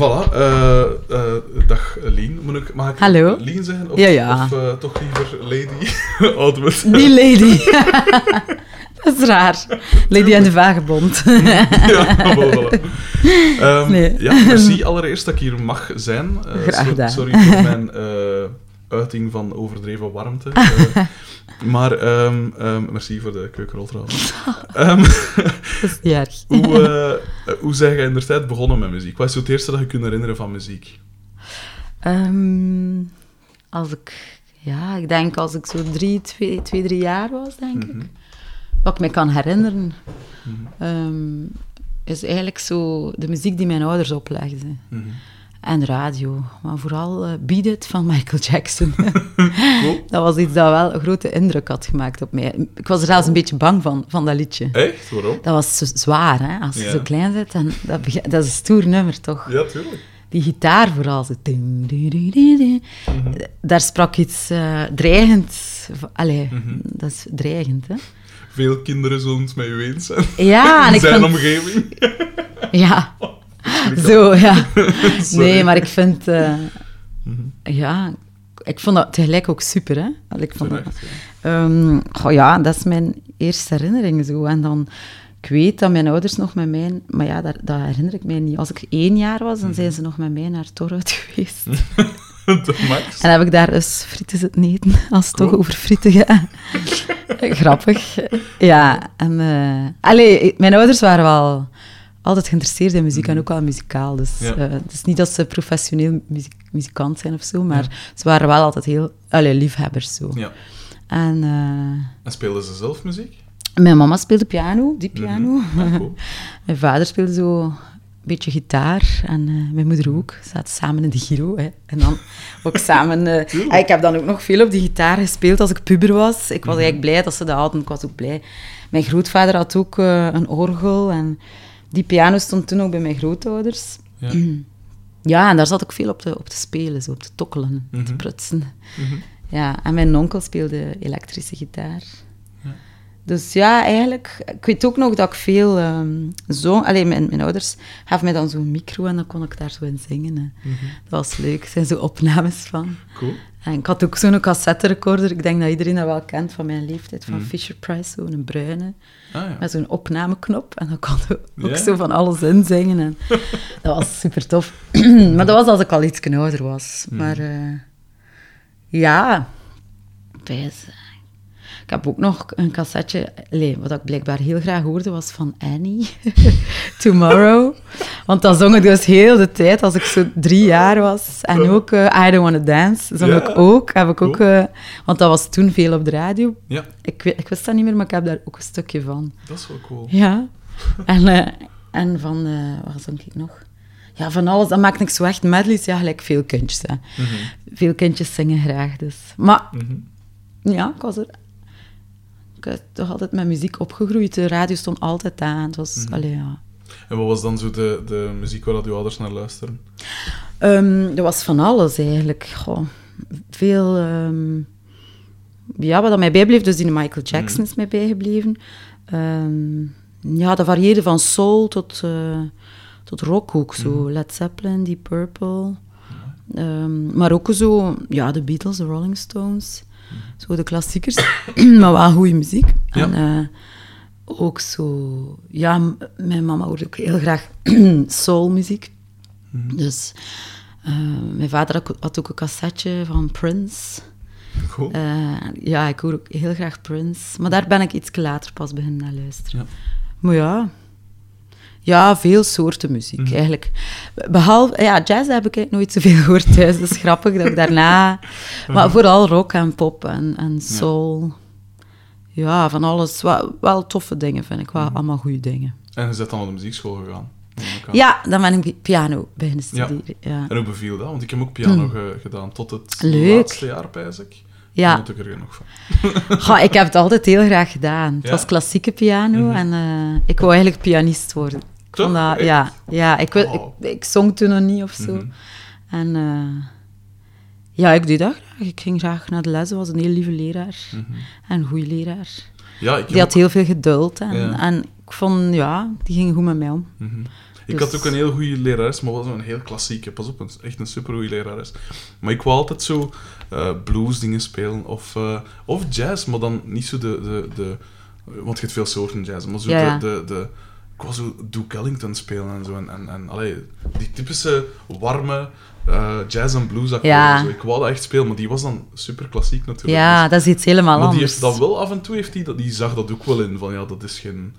Voilà. eh, eh, dag Lien. Moet ik, mag ik Hallo. Lien zeggen? Of, Ja, ja. of eh, toch liever Lady? Oud Die lady. dat is raar. Lady en de Vagebond. ja, voilà. Ehm, Nee. Ja, merci allereerst dat ik hier mag zijn. Graag gedaan. sorry voor mijn uiting van overdreven warmte. Eh, maar ehm, ehm, merci voor de keukenrol trouwens. Ehm, dat is niet erg. hoe, eh, hoe zijn jij in de tijd begonnen met muziek? Wat is het eerste dat je kunt herinneren van muziek? Als ik... Ja, ik denk als ik zo drie, twee, twee drie jaar was, denk ik. Mhm. Wat ik me kan herinneren, Mhm. is eigenlijk zo de muziek die mijn ouders oplegden. Mhm. En radio. Maar vooral eh Beat It van Michael Jackson. Cool. dat was iets dat wel een grote indruk had gemaakt op mij. Ik was er zelfs een beetje bang van, van dat liedje. Echt? Waarom? Dat was zo zwaar, hè? Als je Ja. zo klein bent, dan, dat, dat is een stoer nummer, toch? Ja, tuurlijk. Die gitaar vooral. Zo. ding, ding, ding, ding, ding. Daar sprak iets dreigend. van- Allee, Mhm. dat is dreigend, hè? Veel kinderen zullen het met u eens zijn. Ja, en in ik zijn vind... omgeving. Ja, zo, ja. Nee, maar ik vind... eh, Mhm. ja, ik vond dat tegelijk ook super, hè? Ik vond dat, ja. Ehm, goh, ja, dat is mijn eerste herinnering zo. En dan, ik weet dat mijn ouders nog met mij, maar ja, dat, dat herinner ik mij niet. Als ik één jaar was, dan zijn ze nog met mij naar Torhout geweest. En heb ik daar dus frieten zitten eten, als het toch over frieten gaat. Grappig. Ja, en... eh, allee, mijn ouders waren wel altijd geïnteresseerd in muziek en ook wel muzikaal. Dus Mhm. Ja. eh, het is niet dat ze professioneel muziek, muzikant zijn of zo, maar ze waren wel altijd heel... Allee, liefhebbers zo. Ja. En... eh, En speelden ze zelf muziek? Mijn mama speelde piano, die piano. Mhm. Ja, cool. mijn vader speelde zo een beetje gitaar. En eh, mijn moeder ook. Ze zaten samen in de Giro. Hè. En dan ook samen... ah, ik heb dan ook nog veel op die gitaar gespeeld als ik puber was. Ik was Mhm. eigenlijk blij dat ze dat hadden. Ik was ook blij. Mijn grootvader had ook een orgel. En die piano stond toen ook bij mijn grootouders. Ja. Ja, en daar zat ik veel op te, op te spelen, zo op te tokkelen, te Mhm. prutsen. Mhm. Ja, en mijn onkel speelde elektrische gitaar. Ja. Dus ja, eigenlijk... Ik weet ook nog dat ik veel ehm zong. Alleen mijn, mijn ouders gaven mij dan zo'n micro en dan kon ik daar zo in zingen. Mhm. Dat was leuk. Er zijn zo opnames van. Cool. En ik had ook zo'n cassetterecorder. Ik denk dat iedereen dat wel kent van mijn leeftijd. Van Mhm. Fisher-Price, zo'n bruine. Ah ja. Met zo'n opnameknop. En dan kon je ook zo van alles inzingen. En dat was super tof. maar dat was als ik al iets ouder was. Mhm. Maar eh, ja. Ik heb ook nog een cassetje, wat ik blijkbaar heel graag hoorde, was van Annie, Tomorrow. Want dan zong ik dus heel de tijd, als ik zo drie jaar was. En ook eh, I Don't Wanna Dance zong Ja. ik ook. Heb ik ook eh, want dat was toen veel op de radio. Ja, Ik, weet- ik wist dat niet meer, maar ik heb daar ook een stukje van. dat is wel cool. Ja. En, eh, en van, wat zong ik nog? Ja, van alles. Dan maakte ik zo echt medleys. Ja, gelijk veel kindjes. Hè. Mhm. Veel kindjes zingen graag, dus. Maar Mhm. ja, ik was er... Ik ben toch altijd met muziek opgegroeid. De radio stond altijd aan. Het was... Mhm. allee, ja. En wat was dan zo de, de muziek waar dat uw ouders naar luisteren? Ehm, er was van alles eigenlijk. Goh, veel. ehm, ja, wat dat mij bijbleef, dus die Michael Jackson is mij bijgebleven. Ehm, ja, dat varieerde van soul tot, eh, tot rock ook zo. Led Zeppelin, Deep Purple. Maar ook zo, ja, de Beatles, de Rolling Stones. Zo de klassiekers, maar wel goede muziek. Ja. En eh, ook zo, ja, mijn mama hoorde ook heel graag soulmuziek. Dus eh, mijn vader had- had ook een cassetje van Prince. Cool. Eh, ja, ik hoor ook heel graag Prince. Maar daar ben ik iets later pas beginnen naar luisteren. Ja. Maar ja... Ja, veel soorten muziek, Mhm. eigenlijk. Behalve... Ja, jazz heb ik eigenlijk nooit zoveel gehoord thuis. Dat is grappig dat ik daarna... Mhm. Maar vooral rock en pop en, en soul. Ja. van alles. Wel, wel toffe dingen, vind ik. Wel Mhm. allemaal goede dingen. En je bent dan naar de muziekschool gegaan? Ja, dan ben ik piano beginnen studeren. Ja. En hoe beviel dat? Want ik heb ook piano ge- gedaan tot het. Leuk. laatste jaar, pijs ik. Ja. Daar ik er genoeg van. Goh, ik heb het altijd heel graag gedaan. Het Ja. was klassieke piano Mhm. en eh, ik wou eigenlijk pianist worden. Ik Toch? vond dat, ja, ja ik, wil- ik, ik zong toen nog niet of zo. Mhm. En eh, ja, ik deed dat graag. Ik ging graag naar de les. was een heel lieve leraar. Mhm. En een goede leraar. Ja, ik Die had heel veel geduld. En, Ja. en ik vond, ja, die ging goed met mij om. Ik Dus- had ook een heel goede lerares, maar wel zo'n heel klassieke. Pas op, een, echt een supergoeie lerares. Maar ik wou altijd zo eh blues dingen spelen of, eh, of jazz, maar dan niet zo de, de, de... Want je hebt veel soorten jazz, maar zo Ja, de... de, de ik wou zo Duke Ellington spelen en zo. En, en, en allee, die typische warme eh, jazz- en blues-akkoorden. Ja. en zo. Ik wou dat echt spelen, maar die was dan super klassiek natuurlijk. Ja, dat is iets helemaal maar die anders. heeft dat wel af en toe, heeft die, dat, die zag dat ook wel in. Van ja, dat is geen.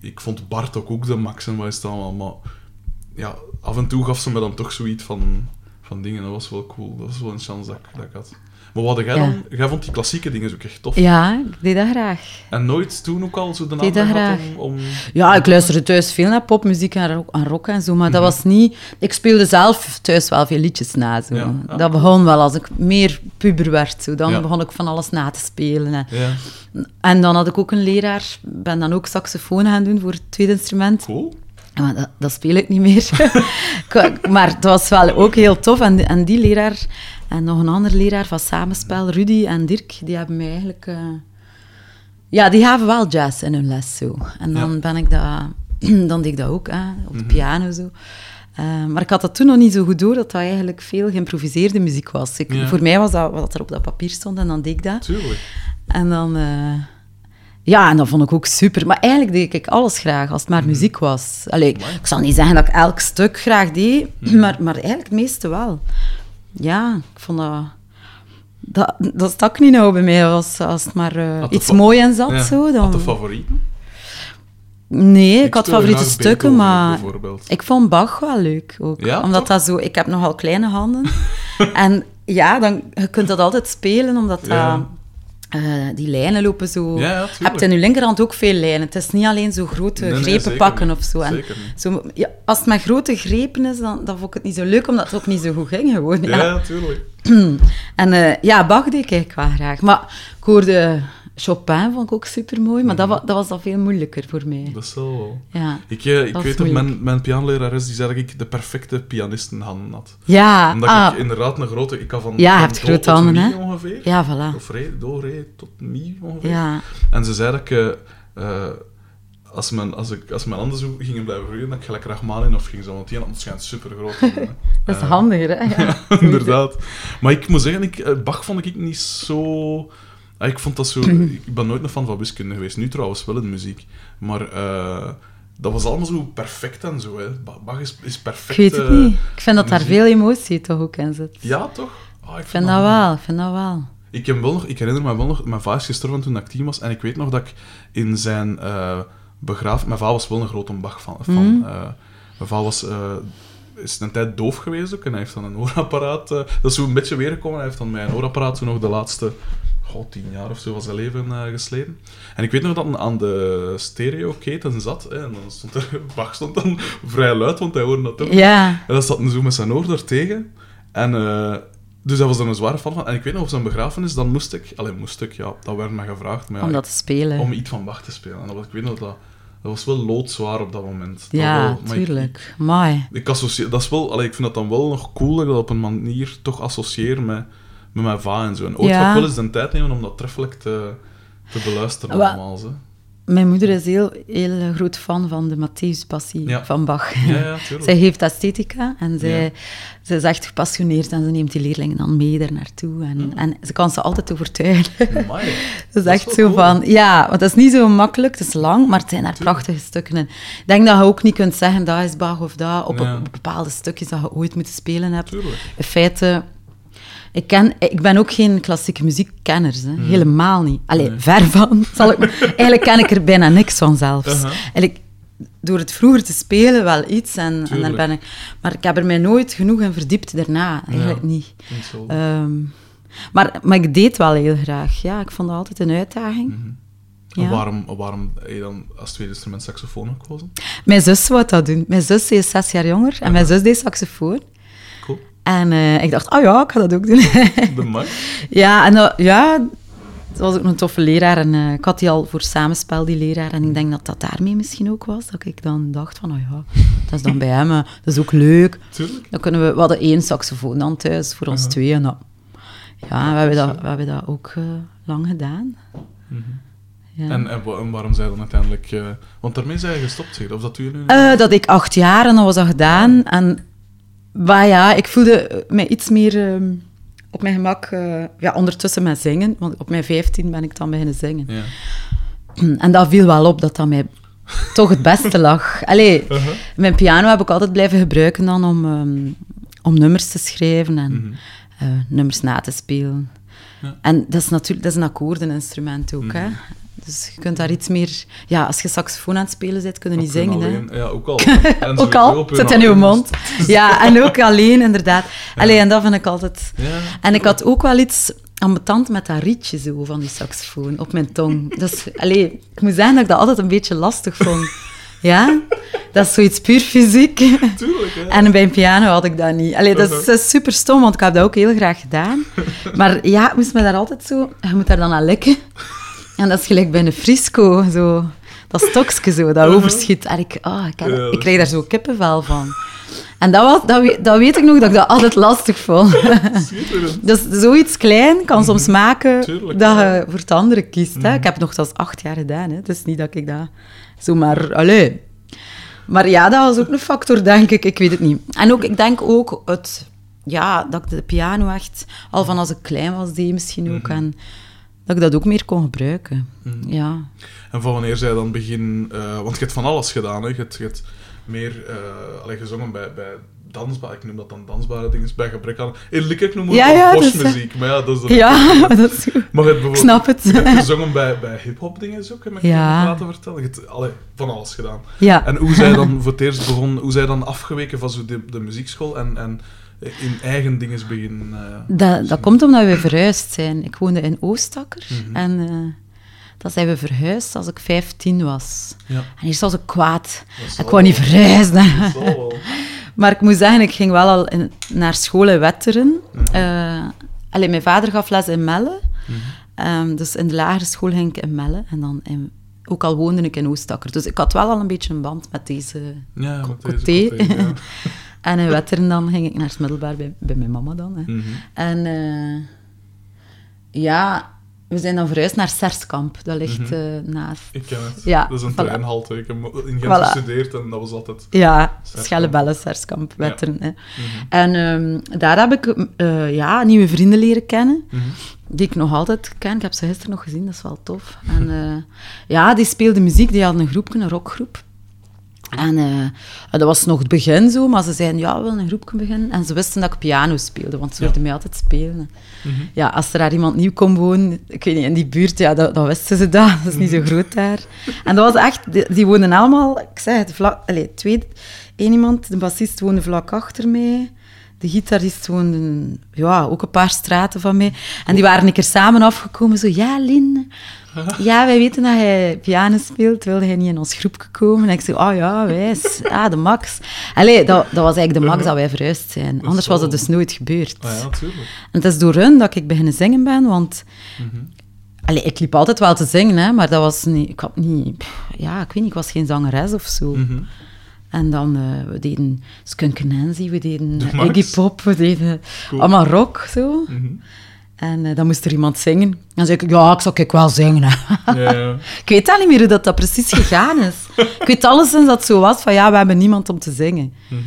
Ik vond Bart ook, ook de max en wat is het allemaal. Maar ja, af en toe gaf ze me dan toch zoiets van, van dingen. Dat was wel cool. Dat was wel een chance dat ik had. Maar wat had jij Ja. dan? Jij vond die klassieke dingen ook echt tof. Ja, ik deed dat graag. En nooit toen ook al zo de Deed naam graag. om, om... Ja, ik luisterde thuis veel naar popmuziek en rock, en, rock en zo, maar dat Mhm. was niet... Ik speelde zelf thuis wel veel liedjes na. Zo. Ja, ah. Dat begon wel als ik meer puber werd. Zo. Dan Ja. begon ik van alles na te spelen. En, Ja, en dan had ik ook een leraar, ben dan ook saxofoon gaan doen voor het tweede instrument. cool. Maar dat, dat speel ik niet meer. Maar het was wel ook heel tof. En, en die leraar en nog een andere leraar van samenspel, Rudy en Dirk, die hebben mij eigenlijk... eh, ja, die gaven wel jazz in hun les zo. En dan Ja. ben ik dat... dan deed ik dat ook, hè, op de Mhm. piano zo. Eh, maar ik had dat toen nog niet zo goed door, dat dat eigenlijk veel geïmproviseerde muziek was. Ik, Ja. Voor mij was dat wat er op dat papier stond en dan deed ik dat. Tuurlijk. En dan... eh, ja, en dat vond ik ook super. Maar eigenlijk deed ik alles graag, als het maar muziek was. Allee, Mhm. Ik zal niet zeggen dat ik elk stuk graag deed, Mhm. maar, maar eigenlijk het meeste wel. Ja, ik vond dat... Dat, dat stak niet nou bij mij. Als, als het maar eh, Had iets fa- mooi in zat, Ja. zo, Had dan... de favorieten? Nee, ik, had favoriete stukken, maar... Bijvoorbeeld. Ik vond Bach wel leuk ook. Ja, omdat toch? dat zo... Ik heb nogal kleine handen. en ja, dan, je kunt dat altijd spelen, omdat dat, Ja. Eh, die lijnen lopen zo... Ja, hebt in je linkerhand ook veel lijnen. Het is niet alleen zo grote Nee, grepen pakken niet. of zo. En zo ja, als het met grote grepen is, dan, dan vond ik het niet zo leuk, omdat het ook niet zo goed ging gewoon. Ja, Ja. ja, tuurlijk. En eh, ja, Bach deed ik eigenlijk wel graag. Maar ik hoorde Chopin, vond ik ook super mooi, maar dat, Mhm. wa- dat was dan veel moeilijker voor mij. Dat is wel... Ja, Ik, eh, ik weet dat mijn, mijn pianolerares die zei dat ik de perfecte pianistenhanden had. ja, Omdat ah, ik inderdaad een grote... Ik had van, Ja, van do grote tot handen, mi ongeveer. ja, voilà. Of re, do, re tot mi ongeveer. Ja, En ze zei dat ik... eh, eh, als, mijn, als, ik, als mijn handen zo gingen blijven groeien, dat ik gelijk Rachmaninov ging zo. Want die handen schijnt super groot. dat is handiger, hè? Ja. inderdaad. Maar ik moet zeggen, ik, Bach vond ik niet zo... Ah, Ik vond dat zo... Ik ben nooit een fan van wiskunde geweest. Nu trouwens wel in muziek. Maar eh, dat was allemaal zo perfect en zo. Hè. Ba- Bach is, is Ik perfect. weet het eh, niet. Ik vind dat daar veel emotie toch ook in zit. Ja, toch? Ah, Ik vind dat wel, ik vind dat wel. Ik, heb wel nog, ik herinner me wel nog... Mijn vader is gestorven toen ik tien was. En ik weet nog dat ik in zijn eh begraaf... Mijn vader was wel een grote Bach-fan. fan. Mhm. Eh, mijn vader was... is een tijd doof geweest ook. En hij heeft dan een oorapparaat... eh, dat is zo een beetje weergekomen. Hij heeft dan een oorapparaat zo nog de laatste... Goh, tien jaar of zo van zijn leven eh, gesleten. En ik weet nog dat hij aan de stereo-keten zat. Hè, en dan stond er... Bach stond dan vrij luid, want hij hoorde dat ook. Ja, En dan zat hij zo met zijn oor er tegen. En eh, dus dat was dan een zware fan van. En ik weet nog, op zijn begrafenis, dan moest ik... Alleen moest ik, ja, dat werd me gevraagd. Maar om dat te spelen. om iets van Bach te spelen. En dat was, ik weet nog dat... Dat was wel loodzwaar op dat moment. Dat ja, maar ik- tuurlijk. Mooi. Ik, associeer, dat is wel, allee, ik vind dat dan wel nog cool dat ik dat op een manier toch associeer met, met mijn va en zo. En ooit Ja. ga ik wel eens de tijd nemen om dat treffelijk te, te beluisteren allemaal. Zo. Mijn moeder is heel, heel groot fan van de Matthäus-passie Ja. van Bach. Ja, ja. Zij geeft esthetica en zij, Ja. zij is echt gepassioneerd en ze neemt die leerlingen dan mee daar naartoe. En, en ze kan ze altijd overtuigen. Amai. Dat is Dat is echt zo cool. van... Ja, want het is niet zo makkelijk, het is lang, maar het zijn daar prachtige stukken in. Ik denk dat je ook niet kunt zeggen, dat is Bach of dat, op, op bepaalde stukjes dat je ooit moeten spelen hebt. Tuurlijk. In feite... Ik, ken, ik ben ook geen klassieke muziekkenner, hè. helemaal niet. Allee, Nee. ver van. Zal ik, eigenlijk ken ik er bijna niks van zelfs. Uh-huh. Eigenlijk, door het vroeger te spelen wel iets, en, en ben ik... Maar ik heb er mij nooit genoeg in verdiept daarna, eigenlijk Ja. niet. Ehm, maar, maar ik deed wel heel graag. Ja, ik vond het altijd een uitdaging. Mhm. ja. Waarom, waarom heb je dan als tweede instrument saxofoon gekozen? Mijn zus wou dat doen. Mijn zus is zes jaar jonger en mijn zus deed saxofoon. En eh, ik dacht, oh ja, ik ga dat ook doen. De ja, en dat- ja, het was ook een toffe leraar. En eh, ik had die al voor samenspel, die leraar. En ik denk dat dat daarmee misschien ook was. Dat ik dan dacht van, oh ja, dat is dan bij hem. eh, Dat is ook leuk. Tuurlijk. Dan kunnen we... We hadden één saxofoon dan thuis voor ons Uh-huh. twee. En dat, ja, we hebben dat, we hebben dat ook lang gedaan. Mhm. Ja. En, en, wa- en waarom zij dan uiteindelijk... want daarmee zijn je gestopt, zeg. Of dat je nu dat ik acht jaar en dat was dat gedaan. En maar ja, ik voelde mij iets meer ehm, op mijn gemak, eh, ja, ondertussen met zingen. Want op mijn vijftien ben ik dan beginnen zingen. Ja. En dat viel wel op dat dat mij toch het beste lag. Allee, Uh-huh. mijn piano heb ik altijd blijven gebruiken dan om, ehm, om nummers te schrijven en Mhm. eh, nummers na te spelen. Ja. En dat is natuurlijk dat is een akkoordeninstrument ook, hè. Dus je kunt daar iets meer... Ja, als je saxofoon aan het spelen bent, kun je niet je zingen, hè. Ja, ook al. En Ook al, je zit in uw alleen- mond. Ja, en ook alleen, inderdaad. Allee, en dat vind ik altijd... Ja. En ik had ook wel iets ambetant met dat rietje zo van die saxofoon op mijn tong. Dat is, allee, ik moet zeggen dat ik dat altijd een beetje lastig vond. Ja? Dat is zoiets puur fysiek. Tuurlijk, hè. En bij een piano had ik dat niet. Allee, dat is, dat is super stom, want ik heb dat ook heel graag gedaan. Maar ja, ik moest me daar altijd zo... Je moet daar dan aan likken. En dat is gelijk bij een frisco, zo... Dat stokje zo, dat overschiet. En ik, ah, ik, krijg daar zo kippenvel van. En dat, was, dat, weet, dat weet ik nog, dat ik dat altijd lastig vond. Dus zoiets klein kan soms maken Tuurlijk, dat ja. je voor het andere kiest. Hè. Ik heb nog zelfs acht jaar gedaan. Hè. Het is niet dat ik dat zomaar... Allee. Maar ja, dat was ook een factor, denk ik. Ik weet het niet. En ook, ik denk ook het... Ja, dat ik de piano echt al van als ik klein was deed misschien ook. En dat ik dat ook meer kon gebruiken. Ja. En van wanneer zij dan begin... eh, want je hebt van alles gedaan, hè. Je hebt, je hebt meer uh, allee, gezongen bij, bij dansbaar... Ik noem dat dan dansbare dingen, bij gebrek aan... Eerlijk, ik noem het Ja, maar ja, dat is... Dat Ja, dat is goed. Maar. Ik snap het. Je hebt gezongen bij, bij hip-hop dingen ook, heb ik Ja. laten vertellen. Je hebt allee, van alles gedaan. Ja. En hoe zij dan voor het eerst begon... Hoe zij dan afgeweken van zo de, de muziekschool en, en in eigen dingen beginnen... eh, Dat, dat komt omdat we verhuisd zijn. Ik woonde in Oostakker. Mhm. En eh dan zijn we verhuisd als ik 15 was. Ja. En eerst was ik kwaad. Ik wou niet verhuizen. Dat wel. Maar ik moet zeggen, ik ging wel al in- naar school in Wetteren. Mhm. Eh, allee, mijn vader gaf les in Melle. Ehm, dus in de lagere school ging ik in Melle. En dan in- ook al woonde ik in Oostakker. Dus ik had wel al een beetje een band met deze... Met ja. En in Wetteren dan ging ik naar het middelbaar bij, bij mijn mama dan. Hè. Mhm. En eh, ja, we zijn dan verhuisd naar Serskamp. Dat ligt eh, naast. Ik ken het. Ja, dat is een voilà. treinhalte. Ik heb in Gent Voilà. gestudeerd en dat was altijd... Ja. Schellebellen, Serskamp, Wetteren. Mhm. En ehm, daar heb ik eh, ja, nieuwe vrienden leren kennen, Mhm. die ik nog altijd ken. Ik heb ze gisteren nog gezien, dat is wel tof. En ja, die speelden muziek, die hadden een groepje, een rockgroep. En eh, dat was nog het begin zo, maar ze zeiden, ja, we willen een groepje beginnen. En ze wisten dat ik piano speelde, want ze Ja. hoorden mij altijd spelen. Mhm. Ja, als er daar iemand nieuw kon wonen, ik weet niet, in die buurt, ja, dat, dat wisten ze dat. Dat is niet zo groot daar. En dat was echt, die, die woonden allemaal, ik zeg het, vlak, allez, twee, één iemand, de bassist woonde vlak achter mij. De gitarist woonde ja, ook een paar straten van mij. En die waren een keer samen afgekomen, zo, ja, Lin, ja, wij weten dat hij piano speelt, wilde hij niet in ons groepje komen? En ik zei, oh ja, wijs, ah, de max. Allee, dat, dat was eigenlijk de max dat wij verhuisd zijn. Anders was het dus nooit gebeurd. Ah ja, natuurlijk. En het is door hun dat ik beginnen zingen ben, want... Allee, ik liep altijd wel te zingen, hè, maar dat was niet... Ik had niet... Ja, ik weet niet, ik was geen zangeres of zo. Mhm. En dan, eh, we deden Skunk Nancy, we deden. Iggy Pop, we deden Cool. allemaal rock, zo. Mhm. En eh, dan moest er iemand zingen. Dan zei ik, ja, ik zou ik wel zingen. ik weet al niet meer hoe dat, dat precies gegaan is. ik weet alleszins dat het zo was, van ja, we hebben niemand om te zingen. Mhm.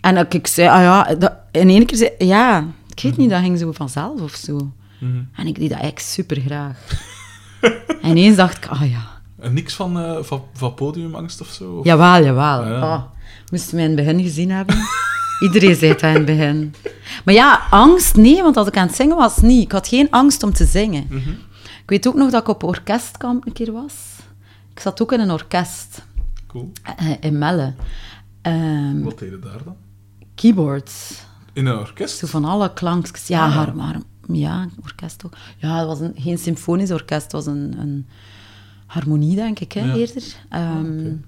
En dat ik zei, ah ja, dat, in één keer zei, ja, ik weet niet, dat ging zo vanzelf of zo. Mhm. En ik deed dat eigenlijk super graag. en ineens dacht ik, ah ja, En niks van, eh, van, van podiumangst of zo? Of- jawel, jawel. Ja. Ah, moesten mij in het begin gezien hebben. Iedereen zei het in het begin. Maar ja, angst, nee, want als ik aan het zingen was, niet. Ik had geen angst om te zingen. Mhm. Ik weet ook nog dat ik op orkestkamp een keer was. Ik zat ook in een orkest Cool. eh, in Melle. Ehm, Wat deed je daar dan? keyboards. In een orkest? Zo van alle klankjes. Ja, Ah. maar, ja, orkest ook. Ja, het was een, geen symfonisch orkest, het was een, een harmonie, denk ik, hè, Ja. eerder. Ehm, oké.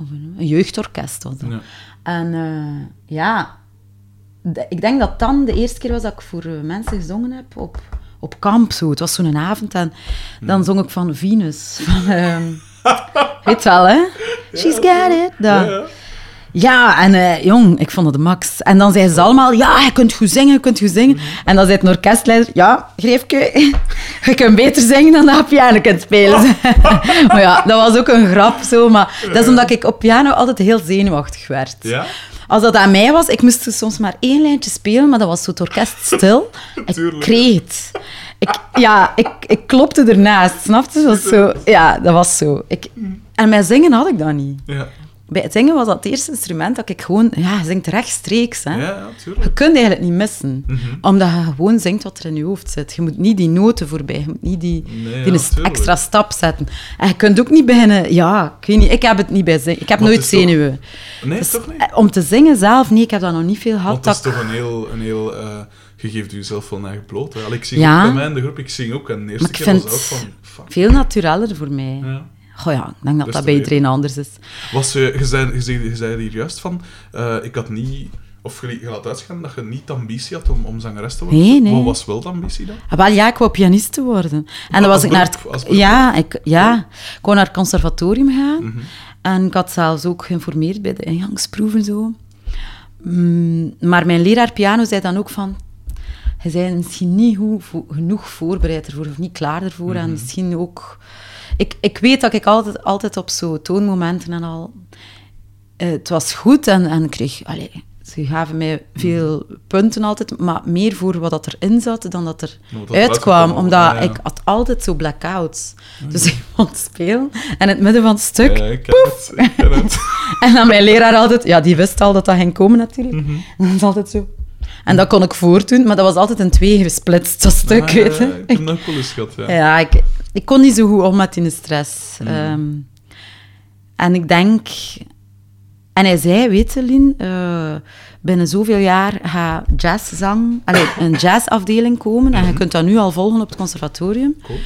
Of een, een jeugdorkest was dat. Ja. En eh, ja, de- ik denk dat dan de eerste keer was dat ik voor eh, mensen gezongen heb op, op kamp. Zo. Het was zo'n avond en dan zong ik van Venus. Van, ehm, weet wel, hè? She's got it. Dat. Ja, en eh, jong, ik vond het de max. En dan zeiden ze allemaal, ja, je kunt goed zingen, je kunt goed zingen. En dan zei het een orkestleider, ja, Greefke, je kunt beter zingen dan dat je piano kunt spelen. maar ja, dat was ook een grap zo. Maar dat is omdat ik op piano altijd heel zenuwachtig werd. Ja? Als dat aan mij was, ik moest soms maar één lijntje spelen, maar dat was zo het orkest stil. ik het. Ik, ja, ik, ik klopte ernaast, snap je? Dat was zo, ja, dat was zo. Ik, en met zingen had ik dat niet. Ja. Bij het zingen was dat het eerste instrument dat ik gewoon... Ja, je zingt rechtstreeks, hè. Ja, ja, tuurlijk. Je kunt eigenlijk niet missen. Mhm. Omdat je gewoon zingt wat er in je hoofd zit. Je moet niet die noten voorbij. Je moet niet die, Nee, die ja, extra stap zetten. En je kunt ook niet beginnen... Ja, ik weet niet. Ik heb het niet bij zingen. Ik heb nooit toch- zenuwen. Nee, Dus, toch niet? eh, om te zingen zelf, nee, ik heb dat nog niet veel gehad. Want dat is toch een heel... Een heel eh, je geeft jezelf wel eigen bloot. Hè. Ik zie Ja. ook bij mij in de groep, ik zing ook. En de eerste Maar ik keer vind was ook van... Fuck. veel natureller voor mij. Ja. Goh ja, ik denk dat dat bij iedereen anders is. Was, je, je, zei, je, zei, je zei hier juist van... eh, ik had niet... Of je, je laat uitgaan dat je niet de ambitie had om, om zangeres te worden. Nee, nee. Wat was wel de ambitie dan? Ah, wel, ja, ik wou pianiste worden. En dan was ik naar het, ja, ik, ja, ik wou naar het conservatorium gaan. Mhm. En ik had zelfs ook geïnformeerd bij de ingangsproeven zo. Mm, maar mijn leraar piano zei dan ook van... Je bent misschien niet genoeg voorbereid ervoor, of niet klaar ervoor. En misschien ook... Ik, ik weet dat ik altijd, altijd op zo toonmomenten en al... eh, het was goed en, en ik kreeg... Allee, ze gaven mij veel punten altijd, maar meer voor wat dat erin zat dan dat er dat uitkwam. Omdat ja, ja. ik had altijd zo blackouts. Dus ik vond spelen en in het midden van het stuk... Ja, ik ken het. Ik ken het. En dan mijn leraar altijd... Ja, die wist al dat dat ging komen natuurlijk. Mhm. En dat is altijd zo... En dat kon ik voortdoen, maar dat was altijd in twee gesplitst, dat stuk, Ah, weet je. Ik heb ja. Ja, ik, ik kon niet zo goed om met die stress. Mhm. Ehm, en ik denk... En hij zei, weet je, Lien, eh, binnen zoveel jaar gaat jazzzang... Allee, een jazzafdeling komen en je kunt dat nu al volgen op het conservatorium. Cool.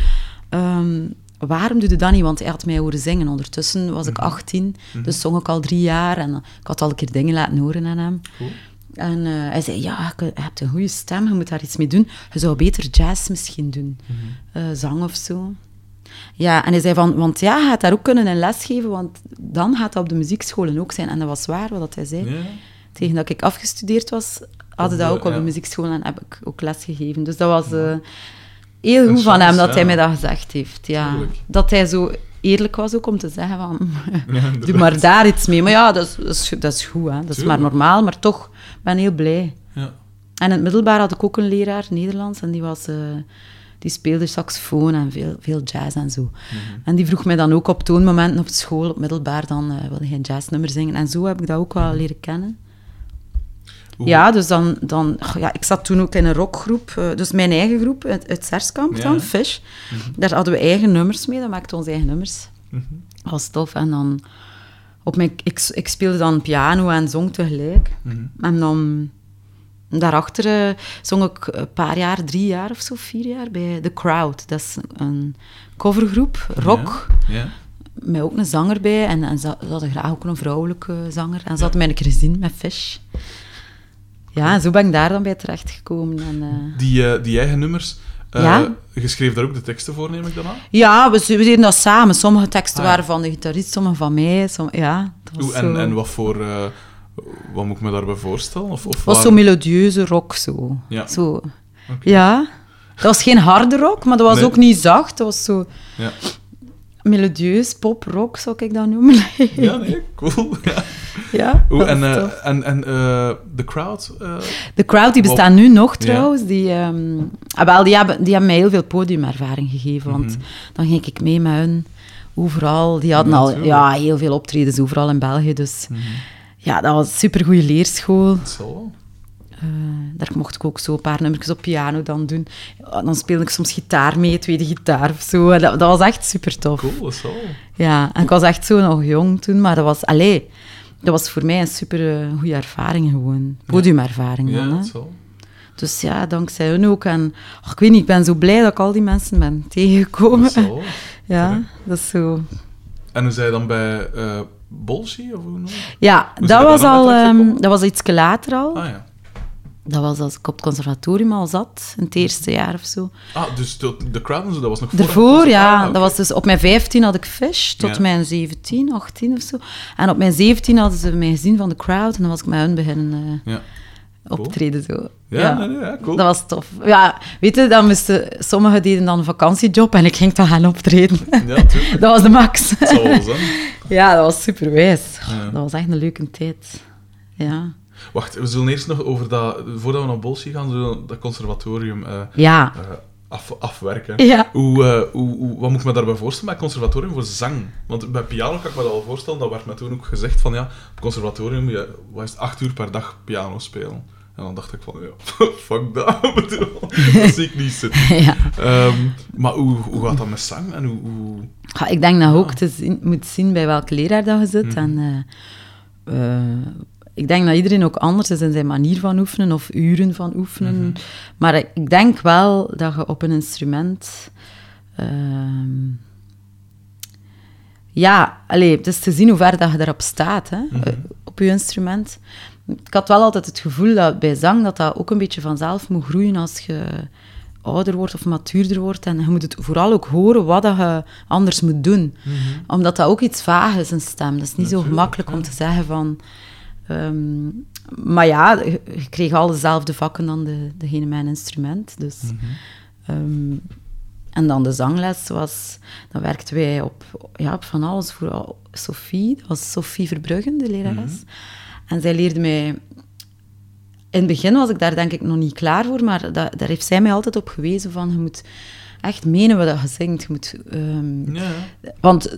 Ehm, waarom doe je dat niet? Want hij had mij horen zingen. Ondertussen was ik 18, dus zong ik al drie jaar. En ik had al een keer dingen laten horen aan hem. Cool. En eh, hij zei, ja, je hebt een goede stem, je moet daar iets mee doen. Je zou beter jazz misschien doen. Eh, zang of zo. Ja, en hij zei van, want ja, je gaat daar ook kunnen een les geven, want dan gaat dat op de muziekscholen ook zijn. En dat was waar, wat hij zei. Ja. Tegen dat ik afgestudeerd was, hadden dat ook op ja. de muziekschool en heb ik ook les gegeven. Dus dat was eh, heel goed van hem dat ja. hij mij dat gezegd heeft. Ja. Tuurlijk. Dat hij zo eerlijk was ook om te zeggen van, doe maar daar iets mee. Maar ja, dat is, dat is, goed, hè. dat is maar normaal, maar toch, ben heel blij. Ja. En in het middelbaar had ik ook een leraar, Nederlands, en die, was, eh, die speelde saxofoon en veel, veel jazz en zo. Mhm. En die vroeg mij dan ook op toonmomenten op school, op middelbaar, dan eh, wilde hij een jazznummer zingen. En zo heb ik dat ook wel leren kennen. Ja, dus dan, dan oh ja, ik zat toen ook in een rockgroep, eh, dus mijn eigen groep uit, uit Serskamp Ja. dan, Fish. Daar hadden we eigen nummers mee, dan maakten we onze eigen nummers. Mhm. Dat was tof. En dan, op mijn, ik, ik speelde dan piano en zong tegelijk. Mhm. En dan, daarachter eh, zong ik een paar jaar, drie jaar of zo, vier jaar, bij The Crowd. Dat is een covergroep, rock, Ja. met ook een zanger bij. En, en ze, ze hadden graag ook een vrouwelijke zanger. En ze hadden mij een keer gezien met Fish. Ja, en zo ben ik daar dan bij terechtgekomen. En, eh, Die, eh, die eigen nummers, Ja. je schreef daar ook de teksten voor, neem ik dan aan? ja, we, we deden dat samen. Sommige teksten Ah, ja. waren van de gitarist, sommige van mij. Sommige, ja, dat was Oeh, zo... en, en wat voor... eh, wat moet ik me daarbij voorstellen? Of, was waar- zo melodieuze rock, zo. Ja. zo. Ja. Dat was geen harde rock, maar dat was Nee. ook niet zacht. Dat was zo Ja. Melodieus, pop-rock, zou ik dat noemen. ja, nee, cool. Ja. ja, Oeh, dat en eh, tof. en, en eh, The Crowd? eh, De crowd die bestaan nu nog Ja. trouwens. Die, ehm, ah, wel, die, hebben, die hebben mij heel veel podiumervaring gegeven. Want Mhm. dan ging ik mee met hun overal. Die hadden al ja, heel veel optredens overal in België. Dus mhm. ja, dat was een supergoeie leerschool. dat Eh, daar mocht ik ook zo een paar nummertjes op piano dan doen. Ja, Dan speelde ik soms gitaar mee, tweede gitaar of zo. En Dat, dat was echt super tof. Cool, wel. Ja, en ik was echt zo nog jong toen, maar dat was, allee, dat was voor mij een super goede ervaring gewoon. Podiumervaring Ja, dan, hè. zal. Dus ja, dankzij hun ook. En oh, ik weet niet, ik ben zo blij dat ik al die mensen ben tegengekomen. Wel. Ja, dat is zo. En hoe zei je dan bij eh Bolsje? Of hoe noem? Ja, Hoe dat was al, ehm, dat was iets later al. Ah ja. Dat was als ik op het conservatorium al zat, in het eerste jaar of zo. Ah, dus de, de crowd en zo, dat was nog voor... Daarvoor, ja. Ah. Dat was dus op mijn 15 had ik Fish, tot Ja. mijn 17, 18 of zo. En op mijn 17 hadden ze mij gezien van de crowd en dan was ik met hun beginnen eh, Ja. Cool. optreden. Zo. Ja, nee, nee, ja, cool. Dat was tof. Ja, weet je, dan moesten, sommigen deden dan een vakantiejob en ik ging dan gaan optreden. Ja, tuurlijk. dat was de max. Wel zijn. ja, dat was super wijs. Ja. Dat was echt een leuke tijd. Ja. Wacht, we zullen eerst nog over dat... Voordat we naar Bolsje gaan, zullen we dat conservatorium eh, Ja. eh, af, afwerken. Ja. Hoe, eh, hoe, hoe, wat moet ik me daarbij voorstellen bij conservatorium voor zang? Want bij piano kan ik me dat wel voorstellen, dat werd me toen ook gezegd van ja, op conservatorium, je, wat is het, acht uur per dag piano spelen. En dan dacht ik van, ja, fuck dat, dat zie ik niet zitten. ja. Ehm, maar hoe, hoe gaat dat met zang? En hoe, hoe... Ja, ik denk dat je ook te zien, moet zien bij welke leraar dat je zit. Mhm. En, ik denk dat iedereen ook anders is in zijn manier van oefenen of uren van oefenen. Mhm. Maar ik denk wel dat je op een instrument... ehm, ja, allee, het is te zien hoe ver dat je erop staat, hè, Mhm. eh, op je instrument. Ik had wel altijd het gevoel dat bij zang dat dat ook een beetje vanzelf moet groeien als je ouder wordt of matuurder wordt. En je moet het vooral ook horen wat dat je anders moet doen. Omdat dat ook iets vaag is, een stem. Dat is niet zo gemakkelijk om te zeggen van... ehm, maar ja, je, je kreeg al dezelfde vakken dan de, degene een instrument. Dus, ehm, en dan de zangles was... Dan werkten wij op, ja, op van alles. Vooral Sophie, dat was Sophie Verbruggen, de lerares. En zij leerde mij... In het begin was ik daar denk ik nog niet klaar voor, maar da- daar heeft zij mij altijd op gewezen van... Je moet echt menen wat je zingt. Je moet... ehm, Ja, want,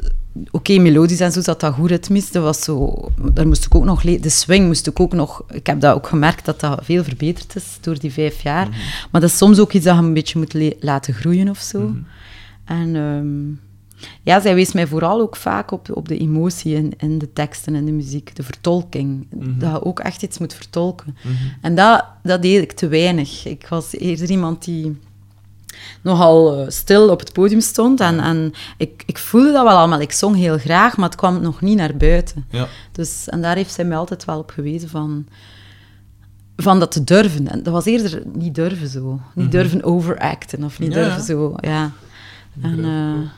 oké, melodisch en zo zat dat goed ritmisch. Dat was zo... Daar moest ik ook nog... De swing moest ik ook nog... Ik heb dat ook gemerkt, dat dat veel verbeterd is door die vijf jaar. Maar dat is soms ook iets dat je een beetje moet laten groeien of zo. En... ehm, ja, zij wees mij vooral ook vaak op, op de emotie in, in de teksten en de muziek, de vertolking. Dat je ook echt iets moet vertolken. En dat, dat deed ik te weinig. Ik was eerder iemand die nogal eh, stil op het podium stond. En, en ik, ik voelde dat wel allemaal. Ik zong heel graag, maar het kwam nog niet naar buiten. ja. Dus, en daar heeft zij mij altijd wel op gewezen van, van dat te durven. En dat was eerder niet durven zo. Niet durven overacten of niet Mhm. Ja, durven ja. zo. Ja. En, eh,